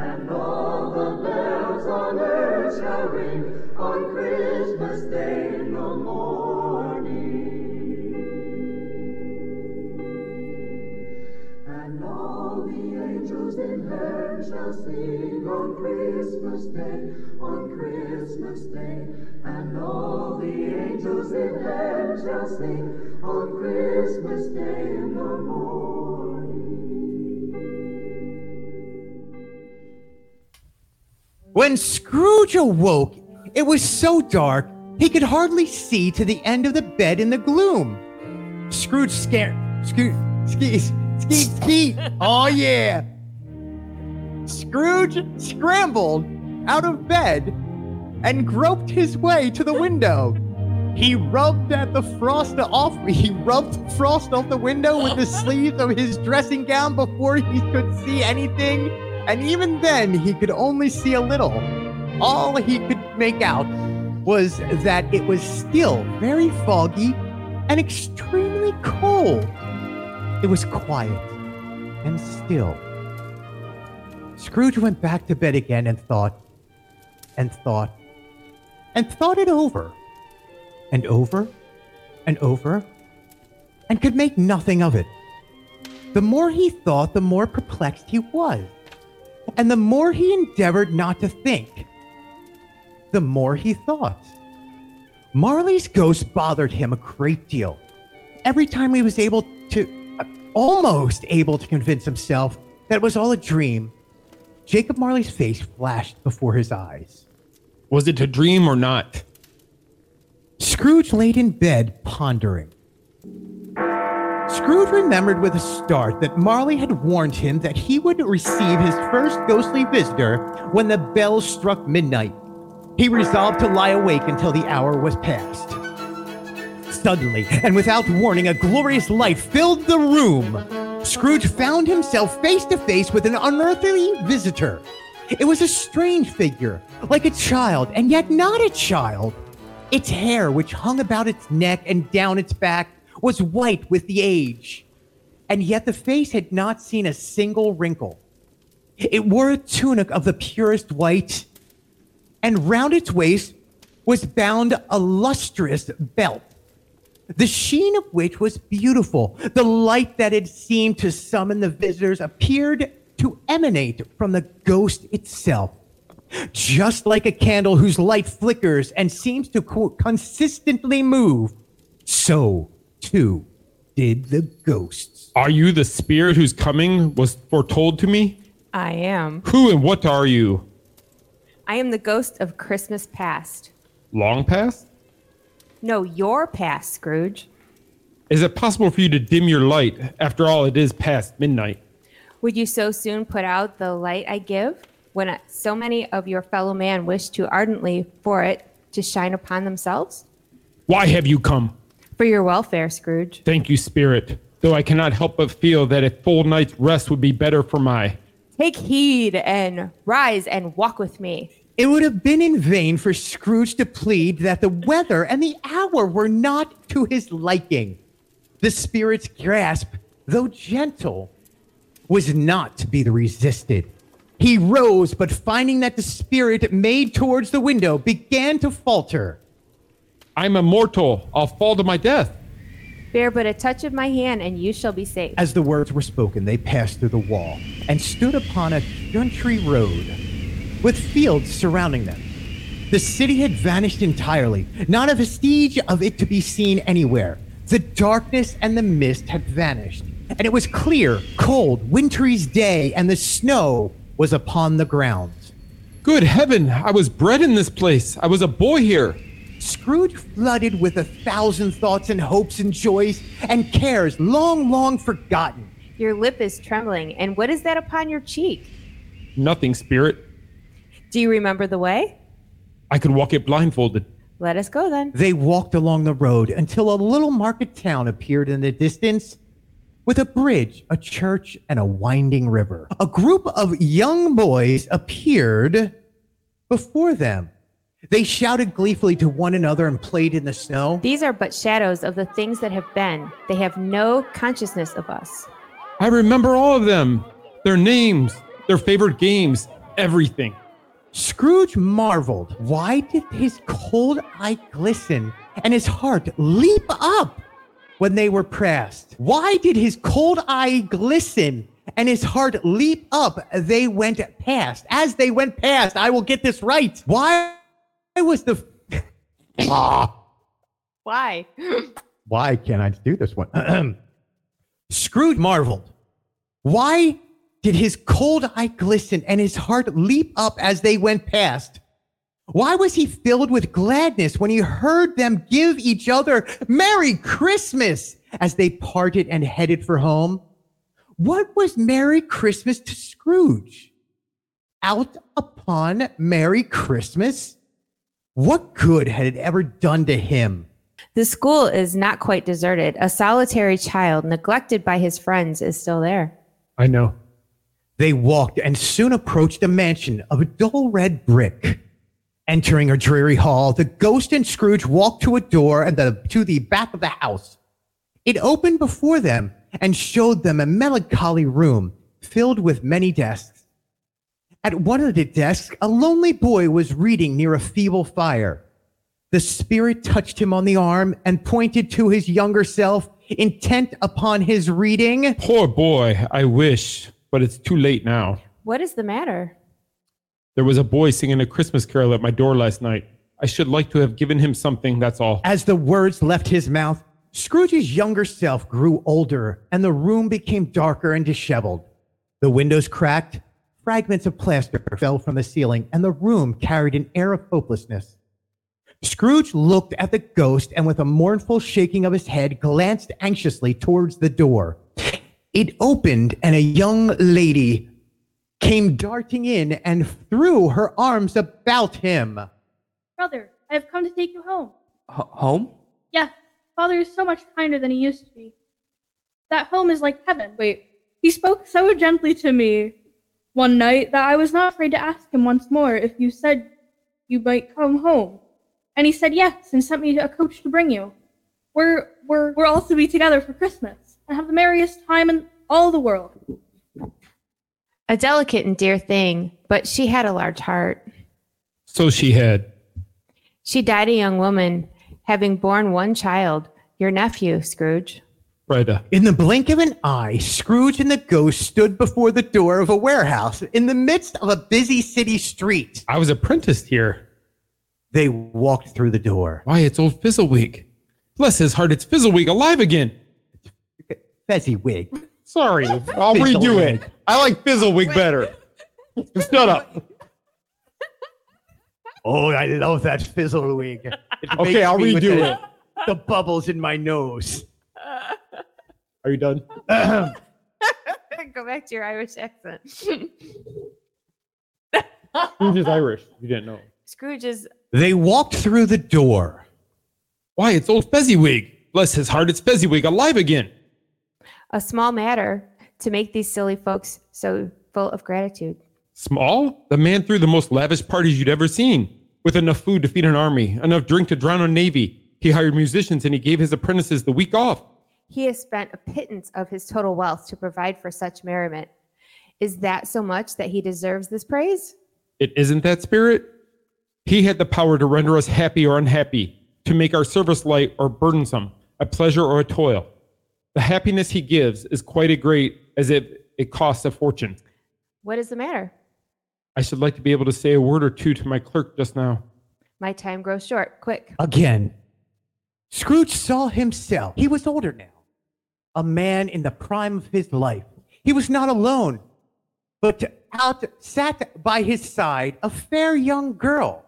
And all the bells on earth shall ring on Christmas Day in the morning. And all the angels in heaven shall sing on Christmas Day, on Christmas Day. And all the angels in heaven shall sing on Christmas Day When Scrooge awoke, it was so dark he could hardly see to the end of the bed in the gloom. Scrooge scared. Scrooge, ski, ski. Oh yeah. Scrooge scrambled out of bed and groped his way to the window. He rubbed at the frost off. He rubbed frost off the window with the sleeves of his dressing gown before he could see anything, and even then he could only see a little. All he could make out was that it was still very foggy and extremely cold. It was quiet and still. Scrooge went back to bed again and thought, and thought, and thought it over, and over, and over, and could make nothing of it. The more he thought, the more perplexed he was. And the more he endeavored not to think, the more he thought. Marley's ghost bothered him a great deal. Every time he was able to, uh, almost able to convince himself that it was all a dream, Jacob Marley's face flashed before his eyes. Was it a dream or not? Scrooge laid in bed, pondering. Scrooge remembered with a start that Marley had warned him that he would receive his first ghostly visitor when the bell struck midnight. He resolved to lie awake until the hour was past. Suddenly, and without warning, a glorious light filled the room. Scrooge found himself face to face with an unearthly visitor. It was a strange figure, like a child, and yet not a child. Its hair, which hung about its neck and down its back, was white with the age, and yet the face had not seen a single wrinkle. It wore a tunic of the purest white, and round its waist was bound a lustrous belt the sheen of which was beautiful. The light that had seemed to summon the visitors appeared to emanate from the ghost itself. Just like a candle whose light flickers and seems to co- consistently move, so too did the ghosts. Are you the spirit whose coming was foretold to me? I am. Who and what are you? I am the ghost of Christmas past. Long past? No, your past, Scrooge. Is it possible for you to dim your light? After all, it is past midnight. Would you so soon put out the light I give when so many of your fellow man wish too ardently for it to shine upon themselves? Why have you come? For your welfare, Scrooge. Thank you, Spirit, though I cannot help but feel that a full night's rest would be better for my. Take heed and rise and walk with me. It would have been in vain for Scrooge to plead that the weather and the hour were not to his liking. The spirit's grasp, though gentle, was not to be resisted. He rose, but finding that the spirit made towards the window began to falter. I'm immortal. I'll fall to my death. Bear but a touch of my hand, and you shall be safe. As the words were spoken, they passed through the wall and stood upon a country road with fields surrounding them. The city had vanished entirely, not a vestige of it to be seen anywhere. The darkness and the mist had vanished, and it was clear, cold, wintry's day, and the snow was upon the ground. Good heaven, I was bred in this place. I was a boy here. Scrooge flooded with a thousand thoughts and hopes and joys and cares long, long forgotten. Your lip is trembling, and what is that upon your cheek? Nothing, Spirit. Do you remember the way? I could walk it blindfolded. Let us go then. They walked along the road until a little market town appeared in the distance with a bridge, a church, and a winding river. A group of young boys appeared before them. They shouted gleefully to one another and played in the snow. These are but shadows of the things that have been. They have no consciousness of us. I remember all of them. Their names, their favorite games, everything. Scrooge marveled. Why did his cold eye glisten and his heart leap up when they were pressed? Why did his cold eye glisten and his heart leap up? They went past. As they went past, I will get this right. Why was the. Why? Why can't I do this one? Scrooge marveled. Why did his cold eye glisten and his heart leap up as they went past? Why was he filled with gladness when he heard them give each other Merry Christmas as they parted and headed for home? What was Merry Christmas to Scrooge? Out upon Merry Christmas? What good had it ever done to him? The school is not quite deserted. A solitary child, neglected by his friends, is still there. I know. They walked and soon approached a mansion of a dull red brick. Entering a dreary hall, the ghost and Scrooge walked to a door and the, to the back of the house. It opened before them and showed them a melancholy room filled with many desks. At one of the desks, a lonely boy was reading near a feeble fire. The spirit touched him on the arm and pointed to his younger self, intent upon his reading. Poor boy, I wish, but it's too late now. What is the matter? There was a boy singing a Christmas carol at my door last night. I should like to have given him something, that's all. As the words left his mouth, Scrooge's younger self grew older and the room became darker and disheveled. The windows cracked, fragments of plaster fell from the ceiling, and the room carried an air of hopelessness. Scrooge looked at the ghost and, with a mournful shaking of his head, glanced anxiously towards the door. It opened, and a young lady came darting in and threw her arms about him. Brother, I have come to take you home. H- home? Yes, Father is so much kinder than he used to be. That home is like heaven. Wait, he spoke so gently to me one night that I was not afraid to ask him once more if you said you might come home. And he said yes and sent me a coach to bring you. We're we're we're all to be together for Christmas and have the merriest time in all the world. A delicate and dear thing, but she had a large heart. So she had. She died a young woman, having borne one child, your nephew, Scrooge. Freda. Uh. In the blink of an eye, Scrooge and the ghost stood before the door of a warehouse in the midst of a busy city street. I was apprenticed here. They walked through the door. Why, it's old Fizzleweek. Bless his heart, it's Fizzleweek alive again. Fezziwig. Sorry, I'll redo it. I like Fizzleweek better. Shut up. Oh, I love that Fizzlewig. It Okay, makes I'll me with redo the- it. The bubbles in my nose. Are you done? Go back to your Irish accent. Who's just Irish? You didn't know. Scrooge is They walked through the door. Why, it's old Fezziwig. Bless his heart, it's Fezziwig alive again. a small matter to make these silly folks so full of gratitude. Small? The man threw the most lavish parties you'd ever seen. With enough food to feed an army, enough drink to drown a navy. He hired musicians and he gave his apprentices the week off. He has spent a pittance of his total wealth to provide for such merriment. Is that so much that he deserves this praise? It isn't that spirit. He had the power to render us happy or unhappy, to make our service light or burdensome, a pleasure or a toil. The happiness he gives is quite as great as if it costs a fortune. What is the matter? I should like to be able to say a word or two to my clerk just now. My time grows short. Quick. Again, Scrooge saw himself. He was older now, a man in the prime of his life. He was not alone, but out sat by his side a fair young girl.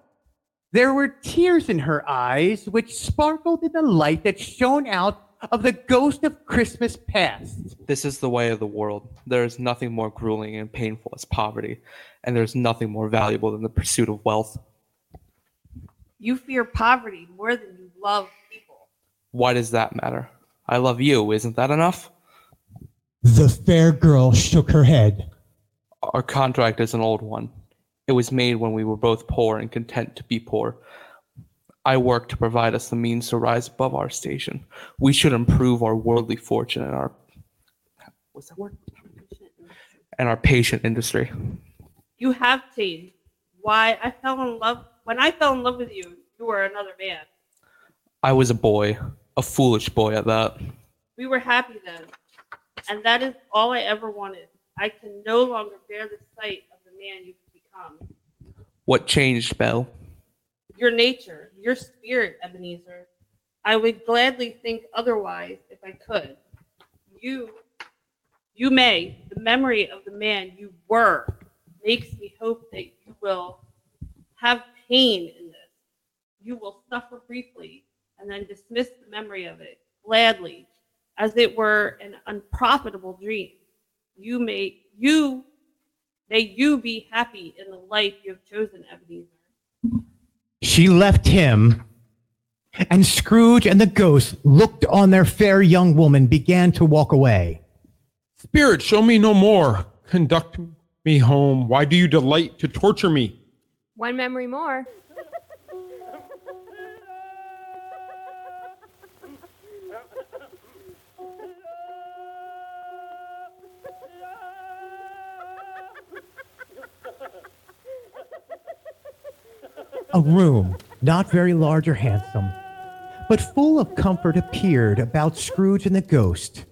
There were tears in her eyes, which sparkled in the light that shone out of the ghost of Christmas past. This is the way of the world. There is nothing more grueling and painful as poverty, and there's nothing more valuable than the pursuit of wealth. You fear poverty more than you love people. Why does that matter? I love you, isn't that enough? The fair girl shook her head. Our contract is an old one. It was made when we were both poor and content to be poor. I work to provide us the means to rise above our station. We should improve our worldly fortune and our what's that word? And our patient industry. You have changed. Why I fell in love when I fell in love with you, you were another man. I was a boy, a foolish boy at that. We were happy then. And that is all I ever wanted. I can no longer bear the sight of the man you've become. What changed, Belle? Your nature, your spirit, Ebenezer. I would gladly think otherwise if I could. You, you may, the memory of the man you were makes me hope that you will have pain in this. You will suffer briefly and then dismiss the memory of it gladly as it were an unprofitable dream. You may you may you be happy in the life you have chosen, Ebenezer. She left him, and Scrooge and the ghost looked on their fair young woman, began to walk away. Spirit, show me no more. Conduct me home. Why do you delight to torture me? One memory more. A room, not very large or handsome, but full of comfort, appeared about Scrooge and the ghost.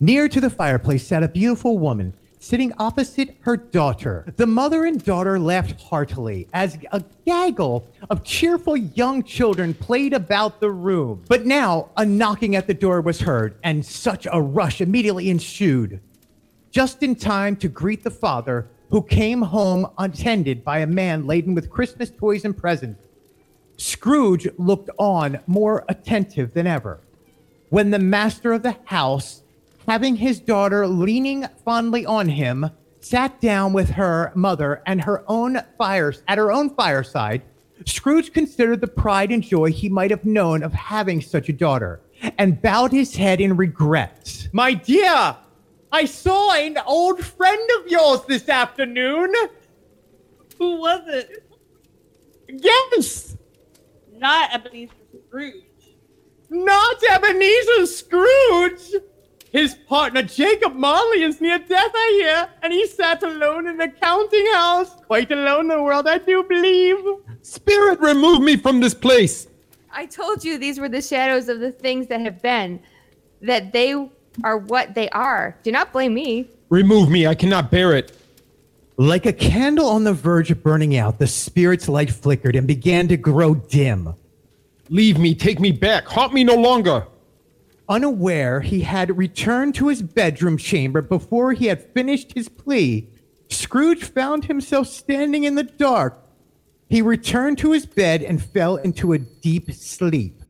Near to the fireplace sat a beautiful woman, sitting opposite her daughter. The mother and daughter laughed heartily as a gaggle of cheerful young children played about the room. But now a knocking at the door was heard, and such a rush immediately ensued. Just in time to greet the father, who came home attended by a man laden with Christmas toys and presents. Scrooge looked on more attentive than ever. When the master of the house, having his daughter leaning fondly on him, sat down with her mother and her own fires at her own fireside, Scrooge considered the pride and joy he might have known of having such a daughter, and bowed his head in regret. My dear, I saw an old friend of yours this afternoon. Who was it? Yes, Not Ebenezer Scrooge. not Ebenezer Scrooge. His partner Jacob Marley is near death, I hear, and he sat alone in the counting house. Quite alone in the world, I do believe. Spirit, remove me from this place. I told you these were the shadows of the things that have been, that they are what they are. Do not blame me. Remove me. I cannot bear it. Like a candle on the verge of burning out, the spirit's light flickered and began to grow dim. Leave me. Take me back. Haunt me no longer. Unaware he had returned to his bedroom chamber before he had finished his plea, Scrooge found himself standing in the dark. He returned to his bed and fell into a deep sleep.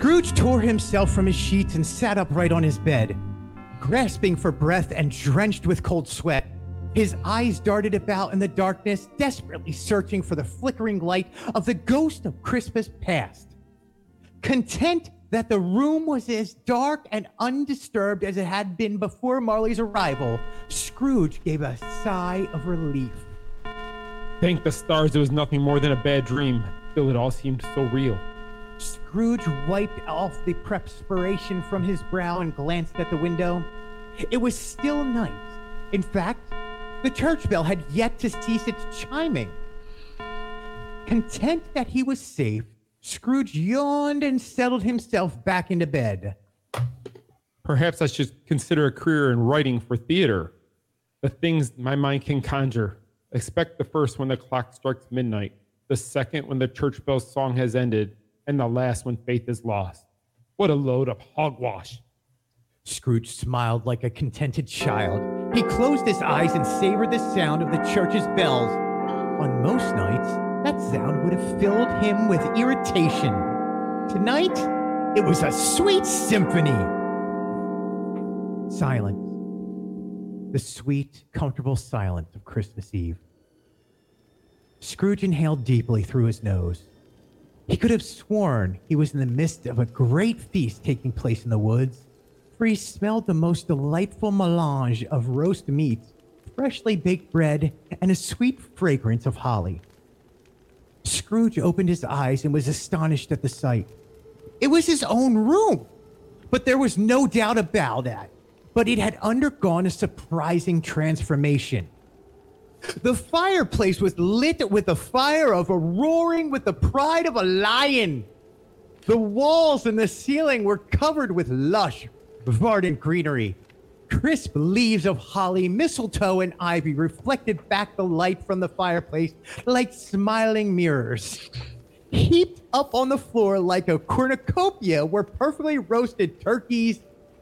Scrooge tore himself from his sheets and sat upright on his bed, grasping for breath and drenched with cold sweat. His eyes darted about in the darkness, desperately searching for the flickering light of the ghost of Christmas past. Content that the room was as dark and undisturbed as it had been before Marley's arrival, Scrooge gave a sigh of relief. Thank the stars it was nothing more than a bad dream. Still, it all seemed so real. Scrooge wiped off the perspiration from his brow and glanced at the window. It was still night. In fact, the church bell had yet to cease its chiming. Content that he was safe, Scrooge yawned and settled himself back into bed. Perhaps I should consider a career in writing for theater. The things my mind can conjure. Expect the first when the clock strikes midnight, the second when the church bell's song has ended, and the last when faith is lost. What a load of hogwash. Scrooge smiled like a contented child. He closed his eyes and savored the sound of the church's bells. On most nights, that sound would have filled him with irritation. Tonight, it was a sweet symphony. Silence. The sweet, comfortable silence of Christmas Eve. Scrooge inhaled deeply through his nose. He could have sworn he was in the midst of a great feast taking place in the woods, for he smelled the most delightful melange of roast meat, freshly baked bread, and a sweet fragrance of holly. Scrooge opened his eyes and was astonished at the sight. It was his own room, but there was no doubt about that. But it had undergone a surprising transformation. The fireplace was lit with the fire of a roaring with the pride of a lion. The walls and the ceiling were covered with lush, verdant greenery. Crisp leaves of holly, mistletoe, and ivy reflected back the light from the fireplace like smiling mirrors. Heaped up on the floor like a cornucopia were perfectly roasted turkeys,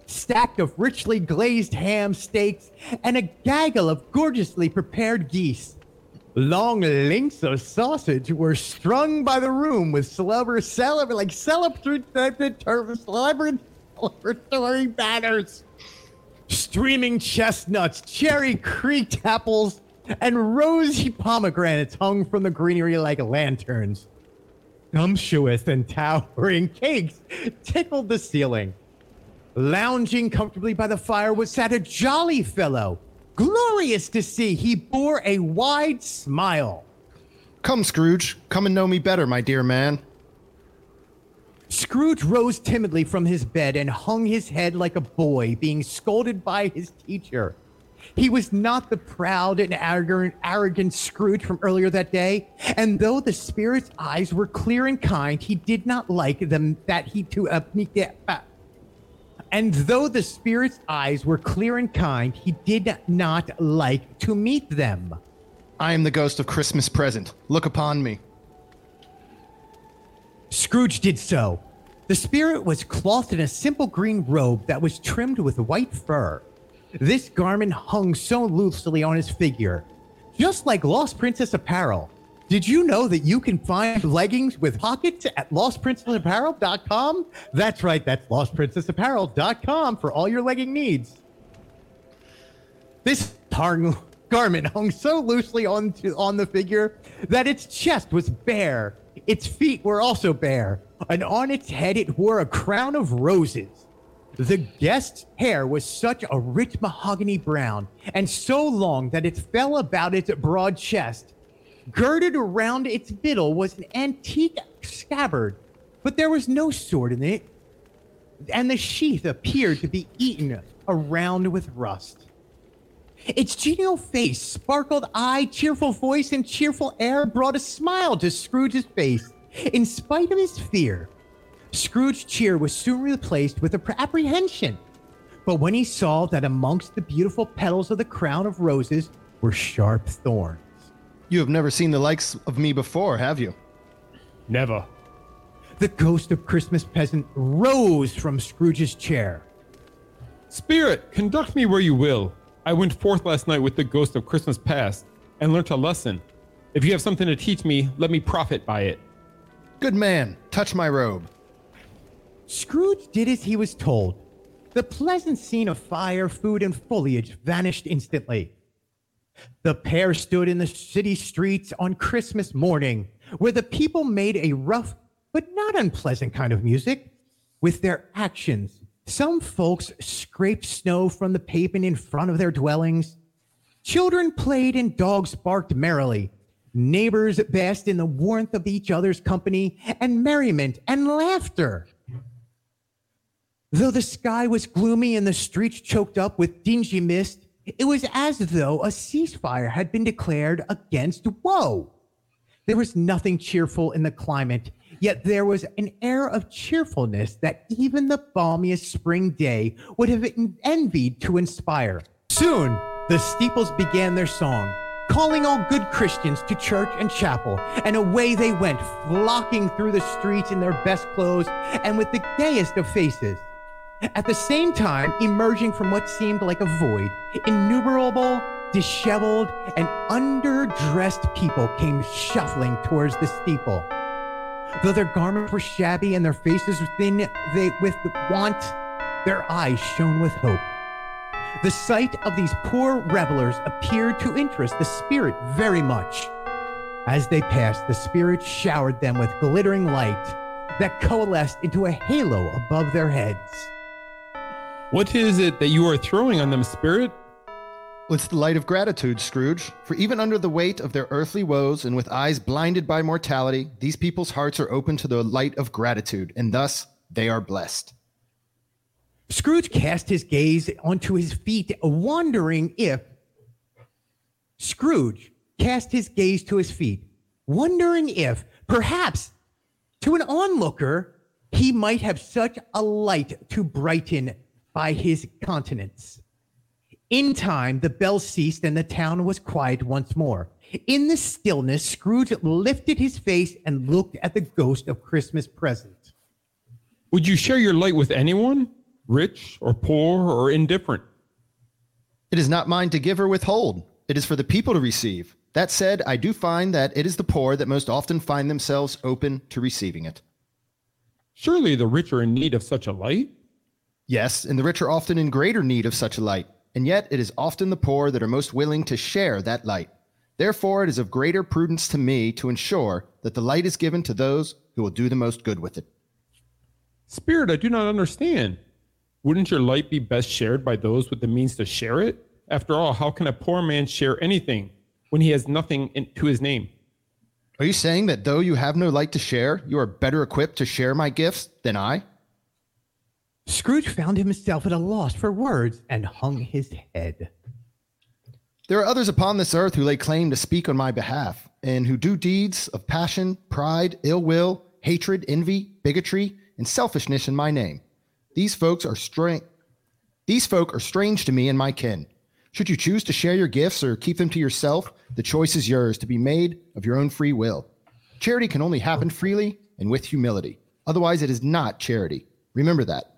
stacked of richly glazed ham steaks, and a gaggle of gorgeously prepared geese. Long links of sausage were strung by the room with celebra, celebra, like celebratory, celebratory banners. Streaming chestnuts, cherry creaked apples, and rosy pomegranates hung from the greenery like lanterns. Sumptuous and towering cakes tickled the ceiling. Lounging comfortably by the fire was sat a jolly fellow. Glorious to see, he bore a wide smile. Come, Scrooge, come and know me better, my dear man. Scrooge rose timidly from his bed and hung his head like a boy being scolded by his teacher. He was not the proud and arrogant, arrogant Scrooge from earlier that day, and though the spirit's eyes were clear and kind, he did not like them that he to uh, uh, and though the spirit's eyes were clear and kind, he did not like to meet them. I am the ghost of Christmas present. Look upon me. Scrooge did so. The spirit was clothed in a simple green robe that was trimmed with white fur. This garment hung so loosely on his figure, just like Lost Princess apparel. Did you know that you can find leggings with pockets at lostprincessapparel.com? That's right, that's lostprincessapparel.com for all your legging needs. This tar- garment hung so loosely onto, on the figure that its chest was bare. Its feet were also bare, and on its head it wore a crown of roses. The guest's hair was such a rich mahogany brown and so long that it fell about its broad chest Girded around its middle was an antique scabbard, but there was no sword in it, and the sheath appeared to be eaten around with rust. Its genial face, sparkled eye, cheerful voice, and cheerful air brought a smile to Scrooge's face, in spite of his fear. Scrooge's cheer was soon replaced with apprehension. But when he saw that amongst the beautiful petals of the crown of roses were sharp thorns, you have never seen the likes of me before, have you? Never. The ghost of Christmas peasant rose from Scrooge's chair. Spirit, conduct me where you will. I went forth last night with the ghost of Christmas past and learnt a lesson. If you have something to teach me, let me profit by it. Good man, touch my robe. Scrooge did as he was told. The pleasant scene of fire, food, and foliage vanished instantly. The pair stood in the city streets on Christmas morning, where the people made a rough but not unpleasant kind of music with their actions. Some folks scraped snow from the pavement in front of their dwellings. Children played and dogs barked merrily. Neighbors basked in the warmth of each other's company and merriment and laughter. Though the sky was gloomy and the streets choked up with dingy mist, it was as though a ceasefire had been declared against woe. There was nothing cheerful in the climate, Yet there was an air of cheerfulness that even the balmiest spring day would have envied to inspire. Soon, the steeples began their song, calling all good Christians to church and chapel, and away they went, flocking through the streets in their best clothes and with the gayest of faces. At the same time, emerging from what seemed like a void, innumerable, disheveled, and underdressed people came shuffling towards the steeple. Though their garments were shabby and their faces thin they, with want, their eyes shone with hope. The sight of these poor revelers appeared to interest the spirit very much. As they passed, the spirit showered them with glittering light that coalesced into a halo above their heads. What is it that you are throwing on them, spirit? It's the light of gratitude, Scrooge. For even under the weight of their earthly woes and with eyes blinded by mortality, these people's hearts are open to the light of gratitude, and thus they are blessed. Scrooge cast his gaze onto his feet, wondering if Scrooge cast his gaze to his feet, wondering if perhaps to an onlooker he might have such a light to brighten by his countenance. In time, the bell ceased and the town was quiet once more. In the stillness, Scrooge lifted his face and looked at the ghost of Christmas present. Would you share your light with anyone, rich or poor or indifferent? It is not mine to give or withhold. It is for the people to receive. That said, I do find that it is the poor that most often find themselves open to receiving it. Surely the rich are in need of such a light? Yes, and the rich are often in greater need of such a light. And yet it is often the poor that are most willing to share that light. Therefore, it is of greater prudence to me to ensure that the light is given to those who will do the most good with it. Spirit, I do not understand. Wouldn't your light be best shared by those with the means to share it? After all, how can a poor man share anything when he has nothing in, to his name? Are you saying that though you have no light to share, you are better equipped to share my gifts than I? Scrooge found himself at a loss for words and hung his head. There are others upon this earth who lay claim to speak on my behalf, and who do deeds of passion, pride, ill will, hatred, envy, bigotry, and selfishness in my name. These folks are strange. These folk are strange to me and my kin. Should you choose to share your gifts or keep them to yourself, the choice is yours to be made of your own free will. Charity can only happen freely and with humility. Otherwise, it is not charity. Remember that.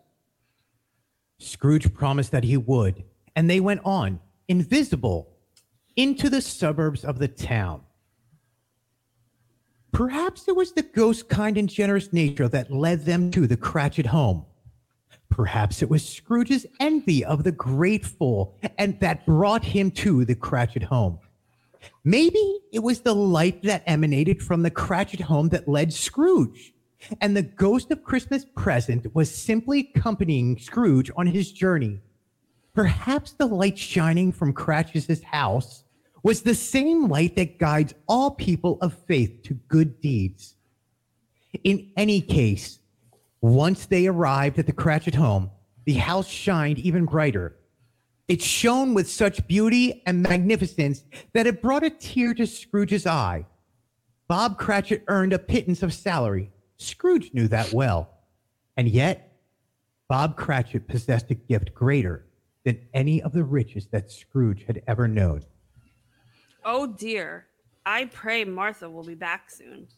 Scrooge promised that he would, and they went on, invisible, into the suburbs of the town. Perhaps it was the ghost's kind and generous nature that led them to the Cratchit home. Perhaps it was Scrooge's envy of the grateful and that brought him to the Cratchit home. Maybe it was the light that emanated from the Cratchit home that led Scrooge and the ghost of Christmas present was simply accompanying Scrooge on his journey. Perhaps the light shining from Cratchit's house was the same light that guides all people of faith to good deeds. In any case, once they arrived at the Cratchit home, the house shined even brighter. It shone with such beauty and magnificence that it brought a tear to Scrooge's eye. Bob Cratchit earned a pittance of salary Scrooge knew that well. And yet, Bob Cratchit possessed a gift greater than any of the riches that Scrooge had ever known. Oh dear. I pray Martha will be back soon.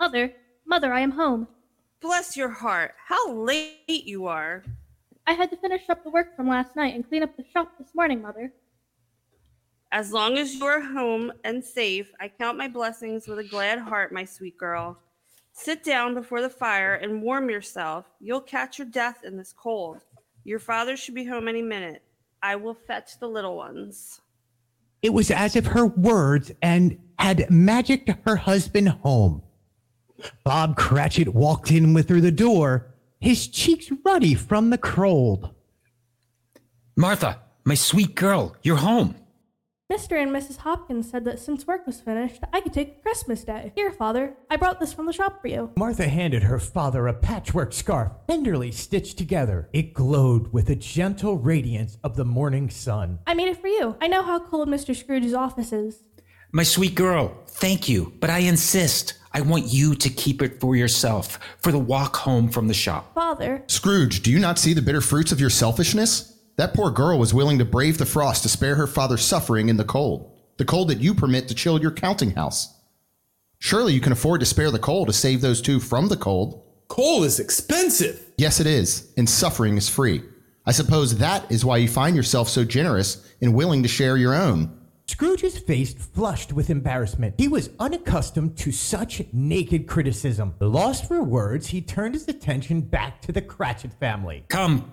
Mother, mother, I am home. Bless your heart. How late you are. I had to finish up the work from last night and clean up the shop this morning, mother. As long as you are home and safe, I count my blessings with a glad heart, my sweet girl. Sit down before the fire and warm yourself. You'll catch your death in this cold. Your father should be home any minute. I will fetch the little ones. It was as if her words and had magicked her husband home. Bob Cratchit walked in with through the door, his cheeks ruddy from the cold. Martha, my sweet girl, you're home. Mr. and Mrs. Hopkins said that since work was finished, I could take Christmas Day. Here, Father, I brought this from the shop for you. Martha handed her father a patchwork scarf, tenderly stitched together. It glowed with the gentle radiance of the morning sun. I made it for you. I know how cold Mr. Scrooge's office is. My sweet girl, thank you, but I insist. I want you to keep it for yourself for the walk home from the shop. Father, Scrooge, do you not see the bitter fruits of your selfishness? That poor girl was willing to brave the frost to spare her father's suffering in the cold, the cold that you permit to chill your counting house. Surely you can afford to spare the coal to save those two from the cold. Coal is expensive. Yes, it is, and suffering is free. I suppose that is why you find yourself so generous and willing to share your own. Scrooge's face flushed with embarrassment. He was unaccustomed to such naked criticism. Lost for words, he turned his attention back to the Cratchit family. Come,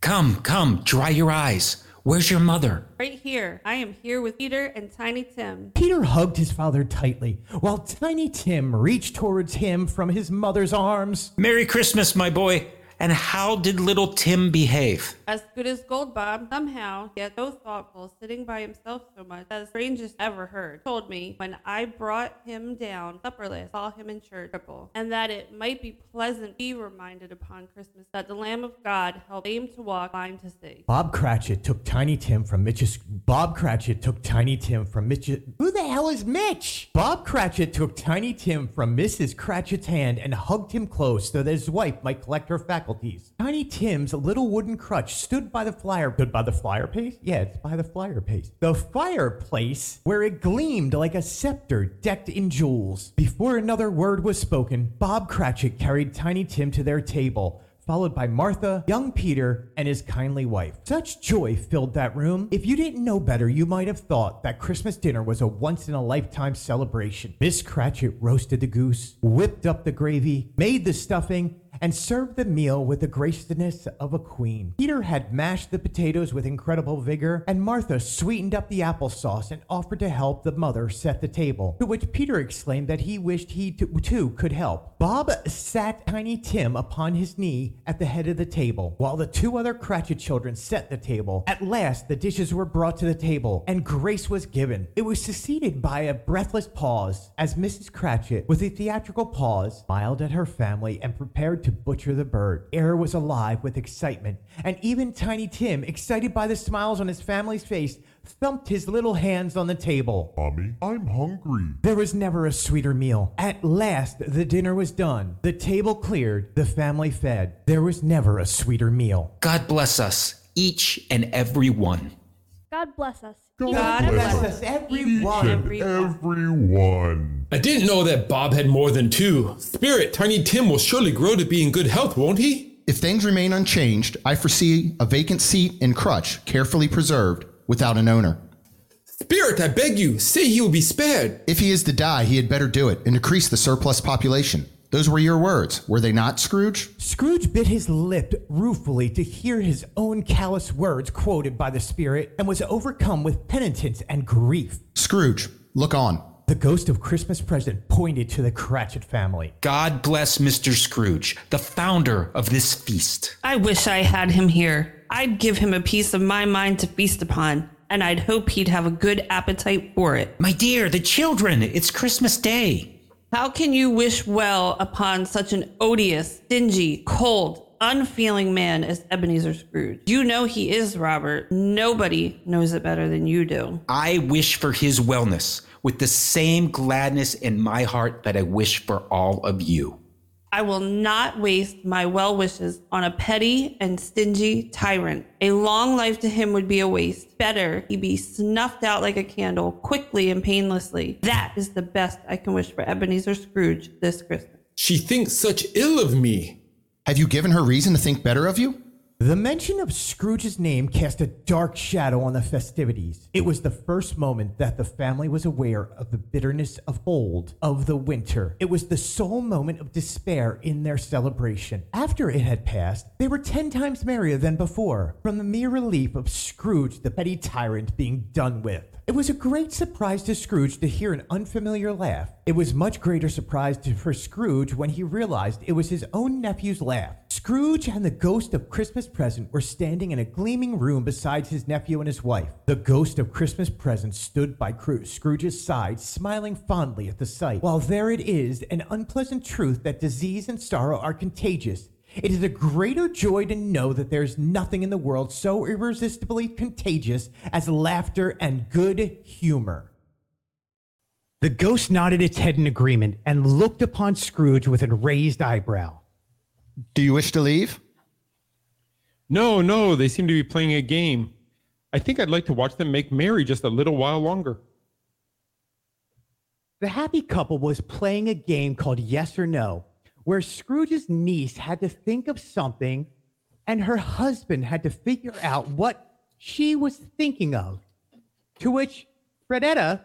come, come, dry your eyes. Where's your mother? Right here. I am here with Peter and Tiny Tim. Peter hugged his father tightly, while Tiny Tim reached towards him from his mother's arms. Merry Christmas, my boy. And how did little Tim behave? As good as gold, Bob. Somehow, yet so thoughtful, sitting by himself so much, as strangest ever heard. Told me when I brought him down supperless, saw him in church, triple, and that it might be pleasant be reminded upon Christmas that the Lamb of God helped lame to walk, blind to see. Bob Cratchit took Tiny Tim from Mitch's. Bob Cratchit took Tiny Tim from Mitch. Who the hell is Mitch? Bob Cratchit took Tiny Tim from Mrs. Cratchit's hand and hugged him close so that his wife might collect her faculties. Tiny Tim's little wooden crutch stood by the flyer. Stood by the fireplace? Yeah, it's by the fireplace. The fireplace where it gleamed like a scepter decked in jewels. Before another word was spoken, Bob Cratchit carried Tiny Tim to their table followed by Martha, young Peter, and his kindly wife. Such joy filled that room. If you didn't know better, you might have thought that Christmas dinner was a once in a lifetime celebration. Miss Cratchit roasted the goose, whipped up the gravy, made the stuffing, and served the meal with the graciousness of a queen. Peter had mashed the potatoes with incredible vigor, and Martha sweetened up the applesauce and offered to help the mother set the table, to which Peter exclaimed that he wished he t- too could help. Bob sat Tiny Tim upon his knee at the head of the table, while the two other Cratchit children set the table. At last, the dishes were brought to the table, and grace was given. It was succeeded by a breathless pause, as Mrs. Cratchit, with a theatrical pause, smiled at her family and prepared to butcher the bird. Air was alive with excitement, and even Tiny Tim, excited by the smiles on his family's face, thumped his little hands on the table. Mommy, I'm hungry. There was never a sweeter meal. At last, the dinner was done. The table cleared. The family fed. There was never a sweeter meal. God bless us, each and every one. God bless us. God bless bless us, everyone. And everyone. I didn't know that Bob had more than two. Spirit, Tiny Tim will surely grow to be in good health, won't he? If things remain unchanged, I foresee a vacant seat and crutch carefully preserved without an owner. Spirit, I beg you, say he will be spared. If he is to die, he had better do it and decrease the surplus population. Those were your words, were they not, Scrooge? Scrooge bit his lip ruefully to hear his own callous words quoted by the spirit and was overcome with penitence and grief. Scrooge, look on. The ghost of Christmas present pointed to the Cratchit family. God bless Mr. Scrooge, the founder of this feast. I wish I had him here. I'd give him a piece of my mind to feast upon, and I'd hope he'd have a good appetite for it. My dear, the children, it's Christmas Day. How can you wish well upon such an odious, stingy, cold, unfeeling man as Ebenezer Scrooge? You know he is, Robert. Nobody knows it better than you do. I wish for his wellness with the same gladness in my heart that I wish for all of you. I will not waste my well wishes on a petty and stingy tyrant. A long life to him would be a waste. Better he be snuffed out like a candle, quickly and painlessly. That is the best I can wish for Ebenezer Scrooge this Christmas. She thinks such ill of me. Have you given her reason to think better of you? The mention of Scrooge's name cast a dark shadow on the festivities. It was the first moment that the family was aware of the bitterness of old, of the winter. It was the sole moment of despair in their celebration. After it had passed, they were ten times merrier than before, from the mere relief of Scrooge, the petty tyrant, being done with. It was a great surprise to Scrooge to hear an unfamiliar laugh. It was much greater surprise to, for Scrooge when he realized it was his own nephew's laugh. Scrooge and the ghost of Christmas Present were standing in a gleaming room beside his nephew and his wife. The ghost of Christmas Present stood by Scrooge's side, smiling fondly at the sight. While there it is an unpleasant truth that disease and sorrow are contagious, it is a greater joy to know that there is nothing in the world so irresistibly contagious as laughter and good humor. The ghost nodded its head in agreement and looked upon Scrooge with a raised eyebrow. Do you wish to leave? No, no, they seem to be playing a game. I think I'd like to watch them make merry just a little while longer. The happy couple was playing a game called Yes or No, where Scrooge's niece had to think of something and her husband had to figure out what she was thinking of. To which Fredetta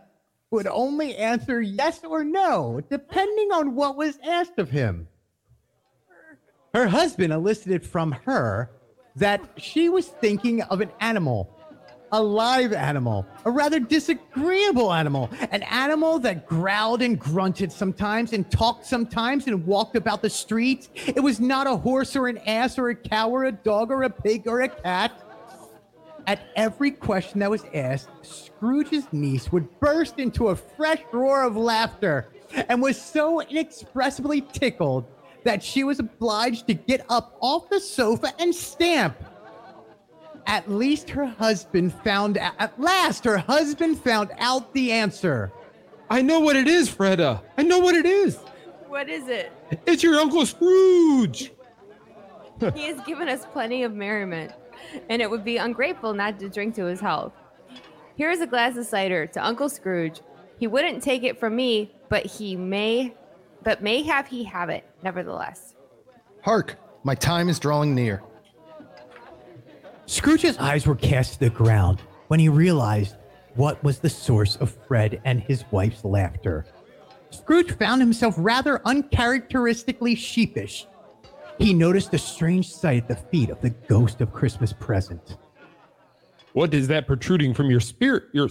would only answer yes or no, depending on what was asked of him. Her husband elicited from her that she was thinking of an animal, a live animal, a rather disagreeable animal, an animal that growled and grunted sometimes and talked sometimes and walked about the streets. It was not a horse or an ass or a cow or a dog or a pig or a cat. At every question that was asked, Scrooge's niece would burst into a fresh roar of laughter and was so inexpressibly tickled that she was obliged to get up off the sofa and stamp. At least her husband found out, at last her husband found out the answer. I know what it is, Freda. I know what it is. What is it? It's your Uncle Scrooge. he has given us plenty of merriment, and it would be ungrateful not to drink to his health. Here is a glass of cider to Uncle Scrooge. He wouldn't take it from me, but he may, but may have he have it, nevertheless. Hark, my time is drawing near. Scrooge's eyes were cast to the ground when he realized what was the source of Fred and his wife's laughter. Scrooge found himself rather uncharacteristically sheepish. He noticed a strange sight at the feet of the ghost of Christmas present. What is that protruding from your spirit? Your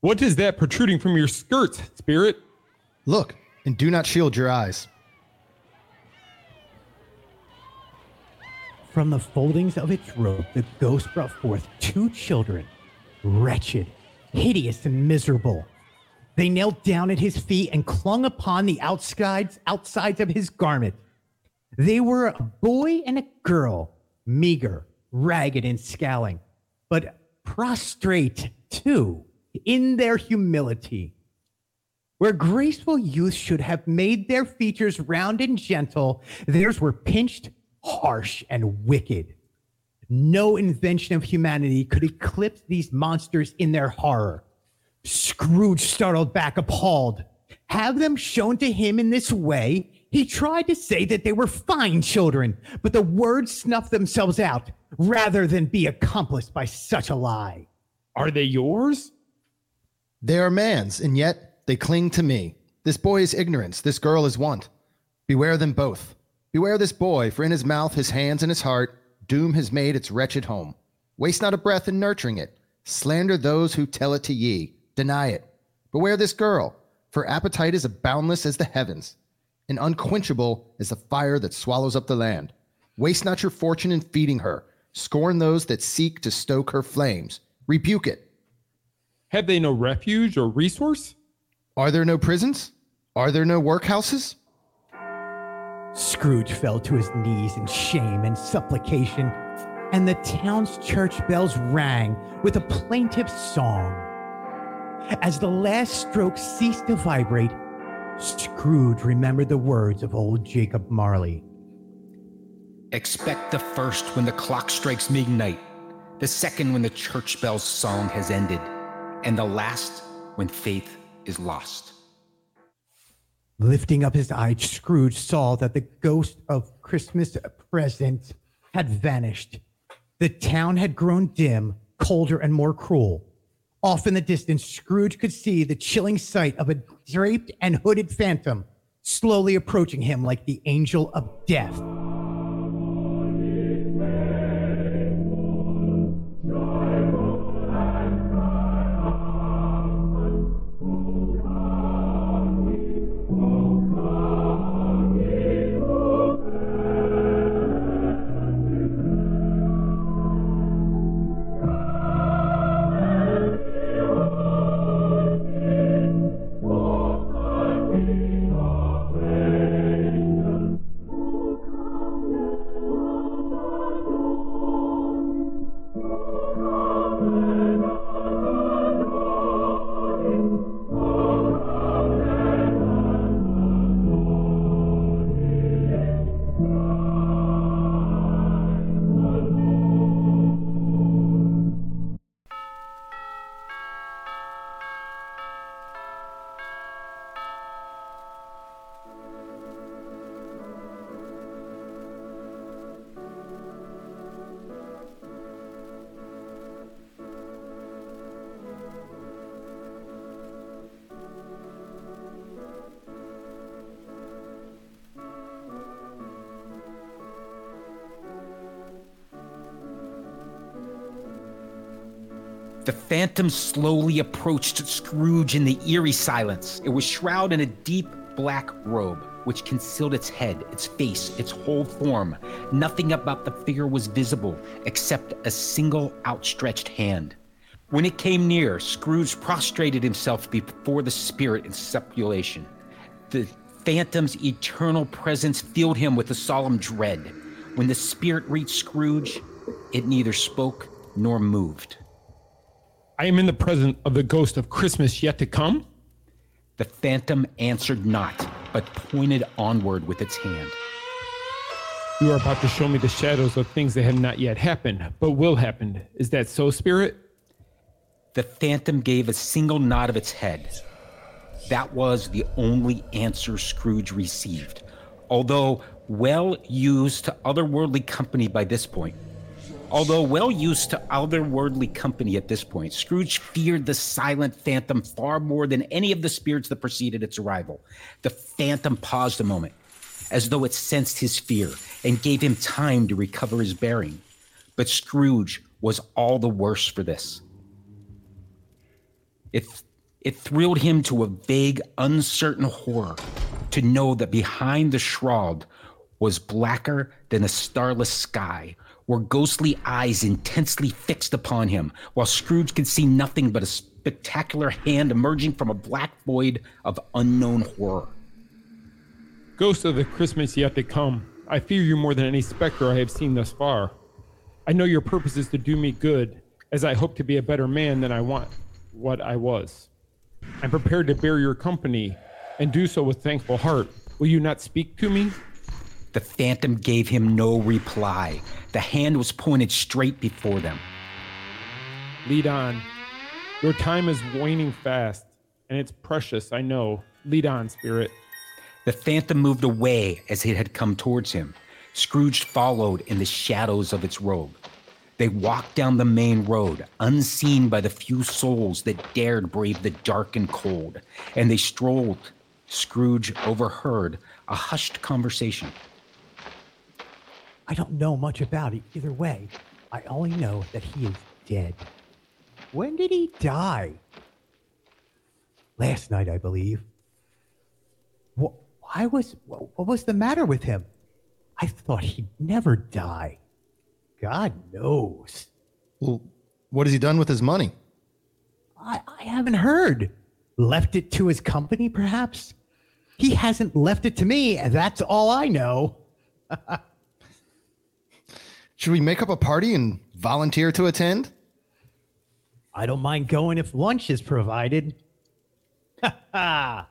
What is that protruding from your skirts, spirit? Look, and do not shield your eyes. From the foldings of its robe, the ghost brought forth two children, wretched, hideous, and miserable. They knelt down at his feet and clung upon the outsides, outsides of his garment. They were a boy and a girl, meager, ragged, and scowling, but prostrate too in their humility. Where graceful youth should have made their features round and gentle, theirs were pinched, harsh, and wicked. No invention of humanity could eclipse these monsters in their horror. Scrooge startled back, appalled. Have them shown to him in this way? He tried to say that they were fine children, but the words snuffed themselves out rather than be accomplished by such a lie. Are they yours? They are man's, and yet they cling to me. This boy is ignorance, this girl is want. Beware them both. Beware this boy, for in his mouth, his hands, and his heart, doom has made its wretched home. Waste not a breath in nurturing it. Slander those who tell it to ye. Deny it. Beware this girl, for appetite is as boundless as the heavens, and unquenchable as the fire that swallows up the land. Waste not your fortune in feeding her. Scorn those that seek to stoke her flames. Rebuke it. Have they no refuge or resource? Are there no prisons? Are there no workhouses? Scrooge fell to his knees in shame and supplication, and the town's church bells rang with a plaintive song. As the last stroke ceased to vibrate, Scrooge remembered the words of old Jacob Marley. Expect the first when the clock strikes midnight, the second when the church bell's song has ended, and the last when faith is lost. Lifting up his eyes, Scrooge saw that the ghost of Christmas present had vanished. The town had grown dim, colder, and more cruel. Off in the distance, Scrooge could see the chilling sight of a draped and hooded phantom slowly approaching him like the angel of death. Phantom slowly approached Scrooge in the eerie silence. It was shrouded in a deep black robe, which concealed its head, its face, its whole form. Nothing about the figure was visible except a single outstretched hand. When it came near, Scrooge prostrated himself before the spirit in supplication. The phantom's eternal presence filled him with a solemn dread. When the spirit reached Scrooge, it neither spoke nor moved. I am in the presence of the ghost of Christmas yet to come. The phantom answered not, but pointed onward with its hand. You are about to show me the shadows of things that have not yet happened, but will happen. Is that so, Spirit? The phantom gave a single nod of its head. That was the only answer Scrooge received. Although well used to otherworldly company by this point, although well used to otherworldly company at this point, Scrooge feared the silent phantom far more than any of the spirits that preceded its arrival. The phantom paused a moment, as though it sensed his fear, and gave him time to recover his bearing. But Scrooge was all the worse for this. It, it thrilled him to a vague, uncertain horror to know that behind the shroud was blacker than a starless sky, were ghostly eyes intensely fixed upon him, while Scrooge could see nothing but a spectacular hand emerging from a black void of unknown horror. Ghost of the Christmas yet to come, I fear you more than any specter I have seen thus far. I know your purpose is to do me good, as I hope to be a better man than I want what I was. I'm prepared to bear your company and do so with thankful heart. Will you not speak to me? The phantom gave him no reply. The hand was pointed straight before them. Lead on. Your time is waning fast, and it's precious, I know. Lead on, spirit. The phantom moved away as it had come towards him. Scrooge followed in the shadows of its robe. They walked down the main road, unseen by the few souls that dared brave the dark and cold, and they strolled. Scrooge overheard a hushed conversation. I don't know much about it either way. I only know that he is dead. When did he die? Last night, I believe. Wh- Why was wh- what was the matter with him? I thought he'd never die. God knows. Well, what has he done with his money? I, I haven't heard. Left it to his company, perhaps? He hasn't left it to me, and that's all I know. Should we make up a party and volunteer to attend? I don't mind going if lunch is provided.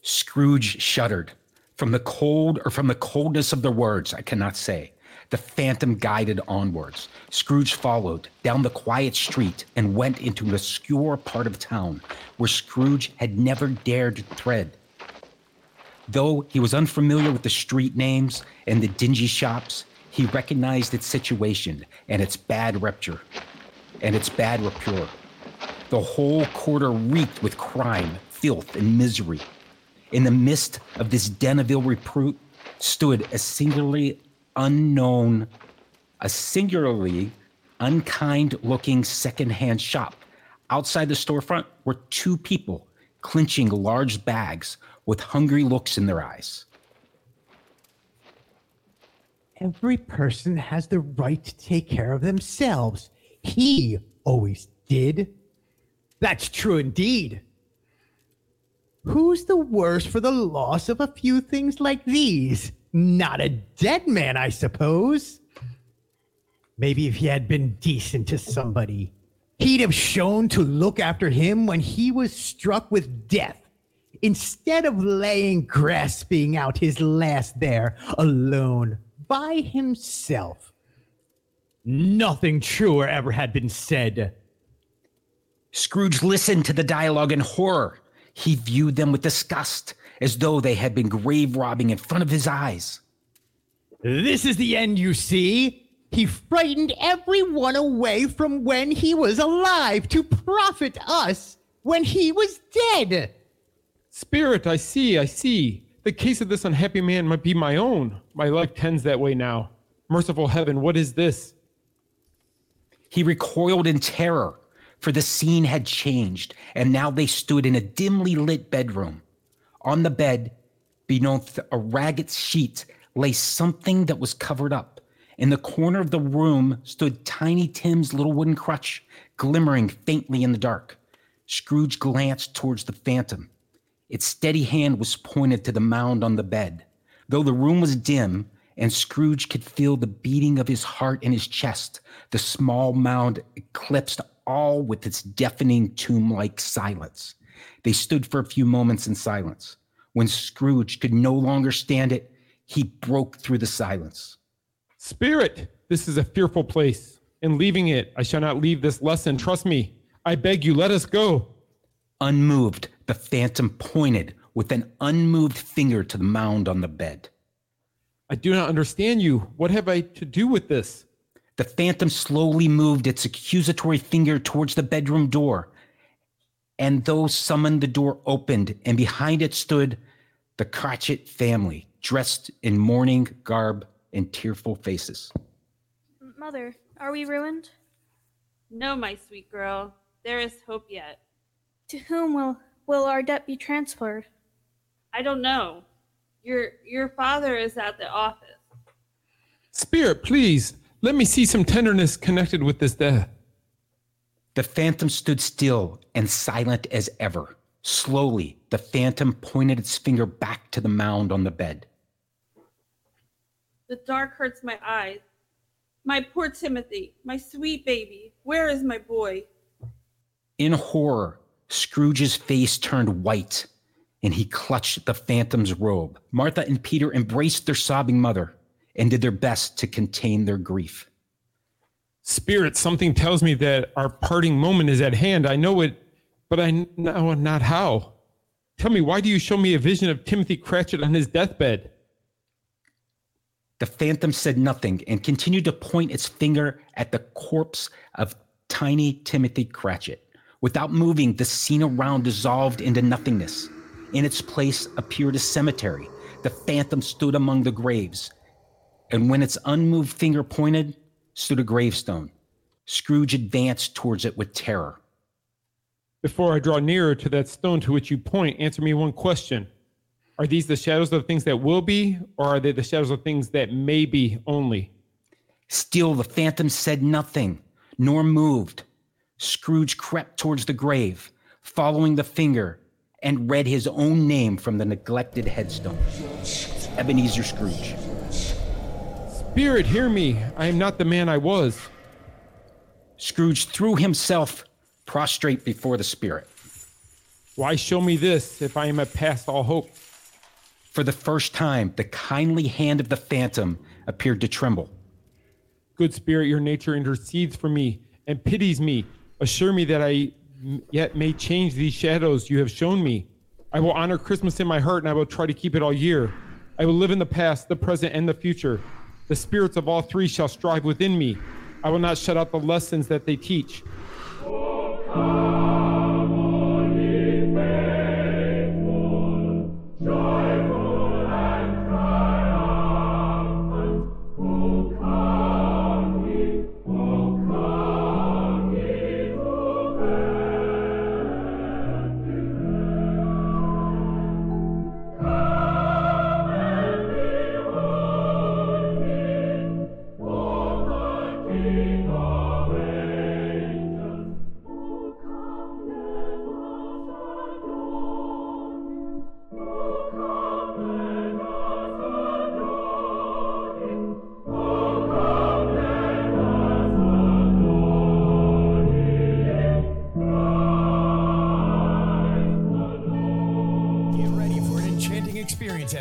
Scrooge shuddered. From the cold or from the coldness of the words, I cannot say. The phantom guided onwards. Scrooge followed down the quiet street and went into an obscure part of town where Scrooge had never dared to tread. Though he was unfamiliar with the street names and the dingy shops, he recognized its situation and its bad repute. And its bad repute. The whole quarter reeked with crime, filth, and misery. In the midst of this den of ill repute stood a singularly unknown, a singularly unkind looking secondhand shop. Outside the storefront were two people clinching large bags with hungry looks in their eyes. Every person has the right to take care of themselves. He always did. That's true indeed. Who's the worse for the loss of a few things like these? Not a dead man, I suppose. Maybe if he had been decent to somebody, he'd have shown to look after him when he was struck with death, instead of laying grasping out his last there alone by himself. Nothing truer ever had been said. Scrooge listened to the dialogue in horror. He viewed them with disgust, as though they had been grave robbing in front of his eyes. This is the end, you see. He frightened everyone away from when he was alive to profit us when he was dead. Spirit, I see, I see. The case of this unhappy man might be my own. My life tends that way now. Merciful heaven, what is this? He recoiled in terror, for the scene had changed, and now they stood in a dimly lit bedroom. On the bed, beneath a ragged sheet, lay something that was covered up. In the corner of the room stood Tiny Tim's little wooden crutch, glimmering faintly in the dark. Scrooge glanced towards the phantom. Its steady hand was pointed to the mound on the bed. Though the room was dim and Scrooge could feel the beating of his heart in his chest, the small mound eclipsed all with its deafening tomb like silence. They stood for a few moments in silence. When Scrooge could no longer stand it, he broke through the silence. Spirit, this is a fearful place. In leaving it, I shall not leave this lesson. Trust me. I beg you, let us go. Unmoved, the phantom pointed with an unmoved finger to the mound on the bed. I do not understand you. What have I to do with this? The phantom slowly moved its accusatory finger towards the bedroom door. And those summoned, the door opened, and behind it stood the Cratchit family, dressed in mourning garb and tearful faces. Mother, are we ruined? No, my sweet girl. There is hope yet. To whom will will our debt be transferred? I don't know. Your your father is at the office. Spirit, please, let me see some tenderness connected with this death. The phantom stood still and silent as ever. Slowly, the phantom pointed its finger back to the mound on the bed. The dark hurts my eyes. My poor Timothy, my sweet baby. Where is my boy? In horror, Scrooge's face turned white and he clutched the phantom's robe. Martha and Peter embraced their sobbing mother and did their best to contain their grief. Spirit, something tells me that our parting moment is at hand. I know it, but I know not how. Tell me, why do you show me a vision of Timothy Cratchit on his deathbed? The phantom said nothing and continued to point its finger at the corpse of tiny Timothy Cratchit. Without moving, the scene around dissolved into nothingness. In its place appeared a cemetery. The phantom stood among the graves. And when its unmoved finger pointed, stood a gravestone. Scrooge advanced towards it with terror. Before I draw nearer to that stone to which you point, answer me one question. Are these the shadows of things that will be, or are they the shadows of things that may be only? Still, the phantom said nothing, nor moved. Scrooge crept towards the grave, following the finger, and read his own name from the neglected headstone Ebenezer Scrooge. Spirit, hear me. I am not the man I was. Scrooge threw himself prostrate before the spirit. Why show me this if I am at past all hope? For the first time, the kindly hand of the phantom appeared to tremble. Good spirit, your nature intercedes for me and pities me. Assure me that I yet may change these shadows you have shown me. I will honor Christmas in my heart and I will try to keep it all year. I will live in the past, the present, and the future. The spirits of all three shall strive within me. I will not shut out the lessons that they teach. Get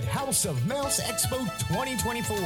House of Mouse Expo 2024,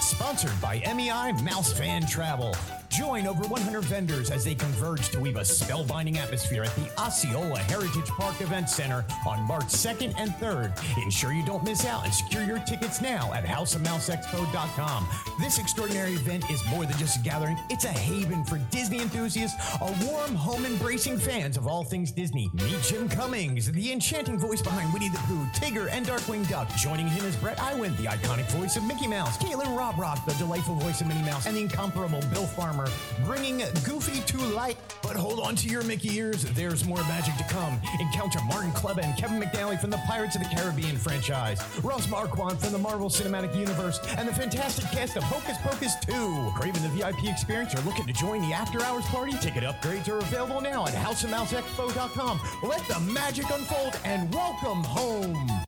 sponsored by MEI Mouse Fan Travel. Join over 100 vendors as they converge to weave a spellbinding atmosphere at the Osceola Heritage Park Event Center on March 2nd and 3rd. Ensure you don't miss out and secure your tickets now at houseofmouseexpo.com. This extraordinary event is more than just a gathering, it's a haven for Disney enthusiasts, a warm home embracing fans of all things Disney. Meet Jim Cummings, the enchanting voice behind Winnie the Pooh, Tigger, and Darkwing Duck. Joining him is Bret Iwan, the iconic voice of Mickey Mouse, Kaitlyn Robrock, the delightful voice of Minnie Mouse, and the incomparable Bill Farmer summer, bringing Goofy to light. But hold on to your Mickey ears, there's more magic to come. Encounter Martin Klebba and Kevin McNally from the Pirates of the Caribbean franchise, Ross Marquand from the Marvel Cinematic Universe, and the fantastic cast of Hocus Pocus 2. Craving the VIP experience or looking to join the after hours party? Ticket upgrades are available now at houseofmouseexpo.com. Let the magic unfold and welcome home.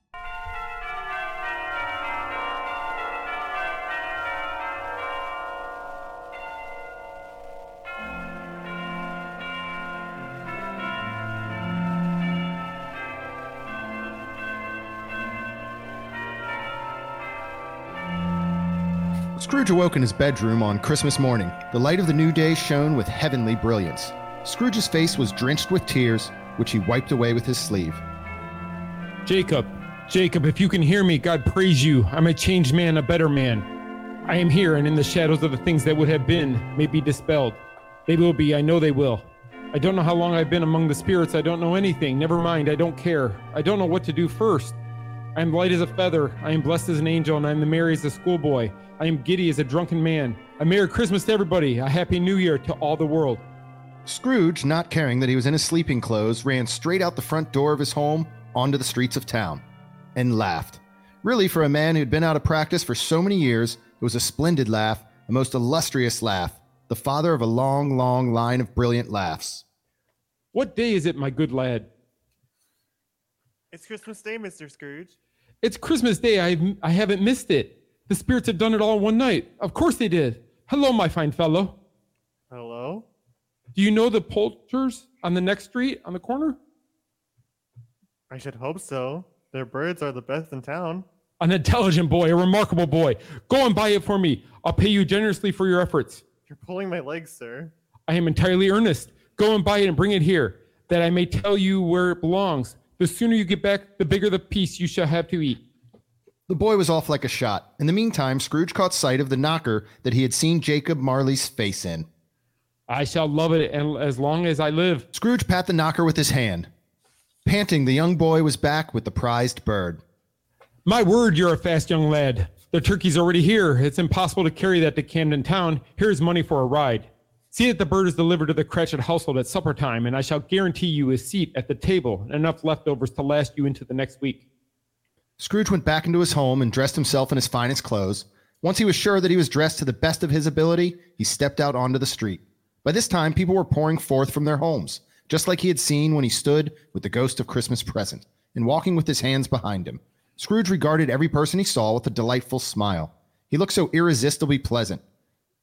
Scrooge awoke in his bedroom on Christmas morning. The light of the new day shone with heavenly brilliance. Scrooge's face was drenched with tears, which he wiped away with his sleeve. Jacob, Jacob, if you can hear me, God praise you. I'm a changed man, a better man. I am here, and in the shadows of the things that would have been may be dispelled. They will be, I know they will. I don't know how long I've been among the spirits. I don't know anything. Never mind, I don't care. I don't know what to do first. I am light as a feather. I am blessed as an angel, and I am the merry as a schoolboy. I am giddy as a drunken man. A Merry Christmas to everybody. A Happy New Year to all the world. Scrooge, not caring that he was in his sleeping clothes, ran straight out the front door of his home onto the streets of town and laughed. Really, for a man who'd been out of practice for so many years, it was a splendid laugh, a most illustrious laugh, the father of a long, long line of brilliant laughs. What day is it, my good lad? It's Christmas Day, Mr. Scrooge. It's Christmas Day. I I haven't missed it. The spirits have done it all in one night. Of course they did. Hello, my fine fellow. Hello? Do you know the poulters on the next street on the corner? I should hope so. Their birds are the best in town. An intelligent boy, a remarkable boy. Go and buy it for me. I'll pay you generously for your efforts. You're pulling my legs, sir. I am entirely earnest. Go and buy it and bring it here, that I may tell you where it belongs. The sooner you get back, the bigger the piece you shall have to eat. The boy was off like a shot. In the meantime, Scrooge caught sight of the knocker that he had seen Jacob Marley's face in. I shall love it and as long as I live. Scrooge pat the knocker with his hand. Panting, the young boy was back with the prized bird. My word, you're a fast young lad. The turkey's already here. It's impossible to carry that to Camden Town. Here's money for a ride. See that the bird is delivered to the Cratchit household at supper time, and I shall guarantee you a seat at the table and enough leftovers to last you into the next week. Scrooge went back into his home and dressed himself in his finest clothes. Once he was sure that he was dressed to the best of his ability, he stepped out onto the street. By this time, people were pouring forth from their homes, just like he had seen when he stood with the ghost of Christmas present and walking with his hands behind him. Scrooge regarded every person he saw with a delightful smile. He looked so irresistibly pleasant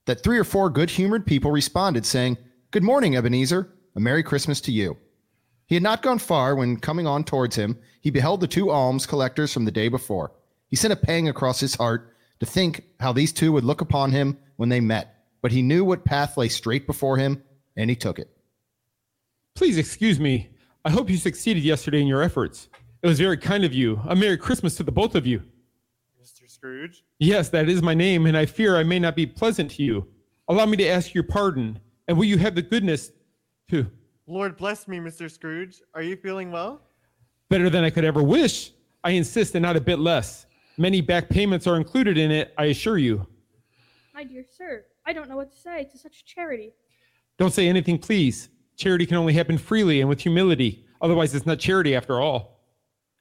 that three or four good humored people responded, saying, Good morning, Ebenezer. A Merry Christmas to you. He had not gone far when, coming on towards him, he beheld the two alms collectors from the day before. He sent a pang across his heart to think how these two would look upon him when they met, but he knew what path lay straight before him, and he took it. Please excuse me. I hope you succeeded yesterday in your efforts. It was very kind of you. A Merry Christmas to the both of you. Mr. Scrooge? Yes, that is my name, and I fear I may not be pleasant to you. Allow me to ask your pardon, and will you have the goodness to. Lord bless me, Mr. Scrooge. Are you feeling well? Better than I could ever wish. I insist, and not a bit less. Many back payments are included in it, I assure you. My dear sir, I don't know what to say to such charity. Don't say anything, please. Charity can only happen freely and with humility. Otherwise, it's not charity after all.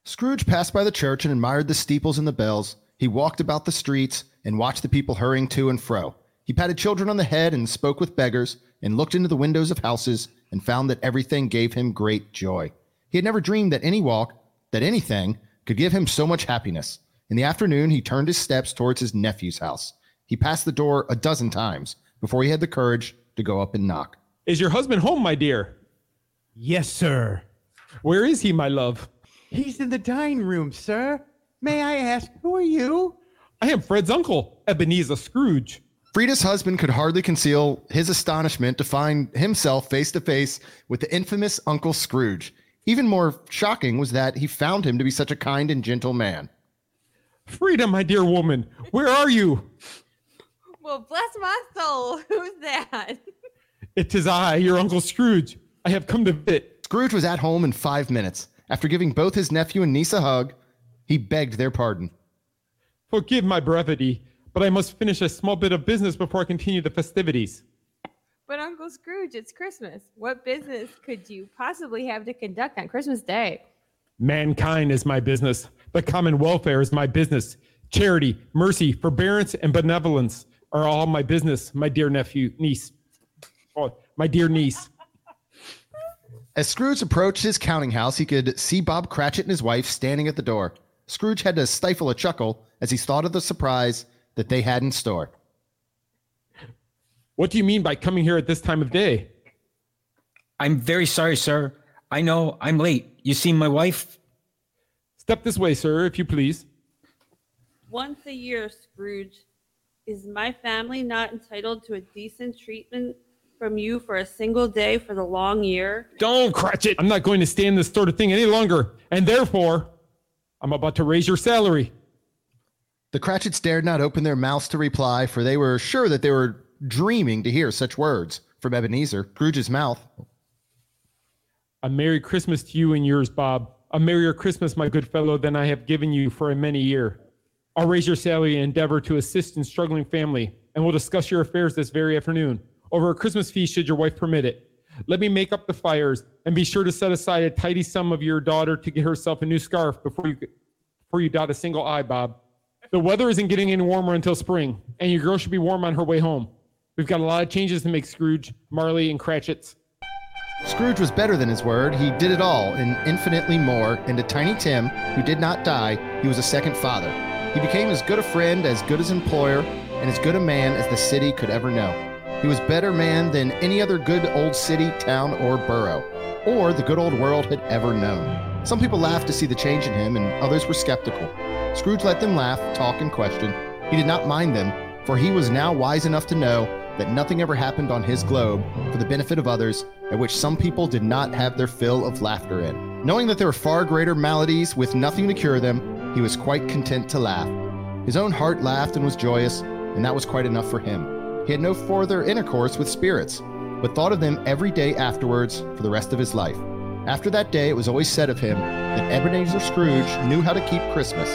Scrooge passed by the church and admired the steeples and the bells. He walked about the streets and watched the people hurrying to and fro. He patted children on the head and spoke with beggars and looked into the windows of houses and found that everything gave him great joy. He had never dreamed that any walk, that anything, could give him so much happiness. In the afternoon, he turned his steps towards his nephew's house. He passed the door a dozen times before he had the courage to go up and knock. Is your husband home, my dear? Yes, sir. Where is he, my love? He's in the dining room, sir. May I ask, who are you? I am Fred's uncle, Ebenezer Scrooge. Frida's husband could hardly conceal his astonishment to find himself face to face with the infamous Uncle Scrooge. Even more shocking was that he found him to be such a kind and gentle man. Frida, my dear woman, where are you? Well, bless my soul. Who's that? It is I, your Uncle Scrooge. I have come to visit. Scrooge was at home in five minutes. After giving both his nephew and niece a hug, he begged their pardon. Forgive my brevity, but I must finish a small bit of business before I continue the festivities. But Uncle Scrooge, it's Christmas. What business could you possibly have to conduct on Christmas Day? Mankind is my business. The common welfare is my business. Charity, mercy, forbearance, and benevolence are all my business, my dear nephew, niece. Oh, my dear niece. As Scrooge approached his counting house, he could see Bob Cratchit and his wife standing at the door. Scrooge had to stifle a chuckle as he thought of the surprise that they had in store. What do you mean by coming here at this time of day? I'm very sorry, sir. I know I'm late. You see, my wife. Step this way, sir, if you please. Once a year, Scrooge, is my family not entitled to a decent treatment from you for a single day for the long year? Don't, Cratchit. I'm not going to stand this sort of thing any longer, and therefore, I'm about to raise your salary. The Cratchits dared not open their mouths to reply, for they were sure that they were dreaming to hear such words from Ebenezer, Scrooge's mouth. A Merry Christmas to you and yours, Bob. A merrier Christmas, my good fellow, than I have given you for a many year. I'll raise your salary and endeavor to assist in struggling family, and we'll discuss your affairs this very afternoon over a Christmas feast should your wife permit it. Let me make up the fires and be sure to set aside a tidy sum of your daughter to get herself a new scarf before you before you dot a single eye, Bob. The weather isn't getting any warmer until spring, and your girl should be warm on her way home. We've got a lot of changes to make, Scrooge, Marley, and Cratchits. Scrooge was better than his word. He did it all and infinitely more. And to Tiny Tim, who did not die, he was a second father. He became as good a friend, as good as employer, and as good a man as the city could ever know. He was better man than any other good old city, town, or borough, or the good old world had ever known. Some people laughed to see the change in him, and others were skeptical. Scrooge let them laugh, talk, and question. He did not mind them, for he was now wise enough to know that nothing ever happened on his globe for the benefit of others, at which some people did not have their fill of laughter in. Knowing that there were far greater maladies with nothing to cure them, he was quite content to laugh. His own heart laughed and was joyous, and that was quite enough for him. He had no further intercourse with spirits, but thought of them every day afterwards for the rest of his life. After that day, it was always said of him that Ebenezer Scrooge knew how to keep Christmas.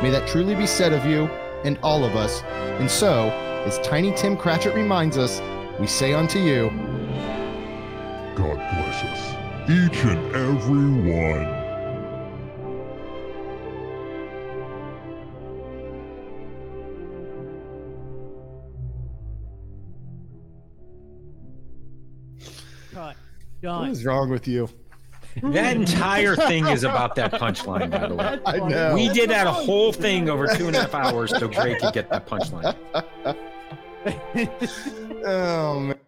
May that truly be said of you and all of us. And so, as Tiny Tim Cratchit reminds us, we say unto you, God bless us, each and every one. Cut. What Done. is wrong with you? That entire thing is about that punchline, by the way. I know. We did that a whole thing over two and a half hours so Gray could get that punchline. oh, man.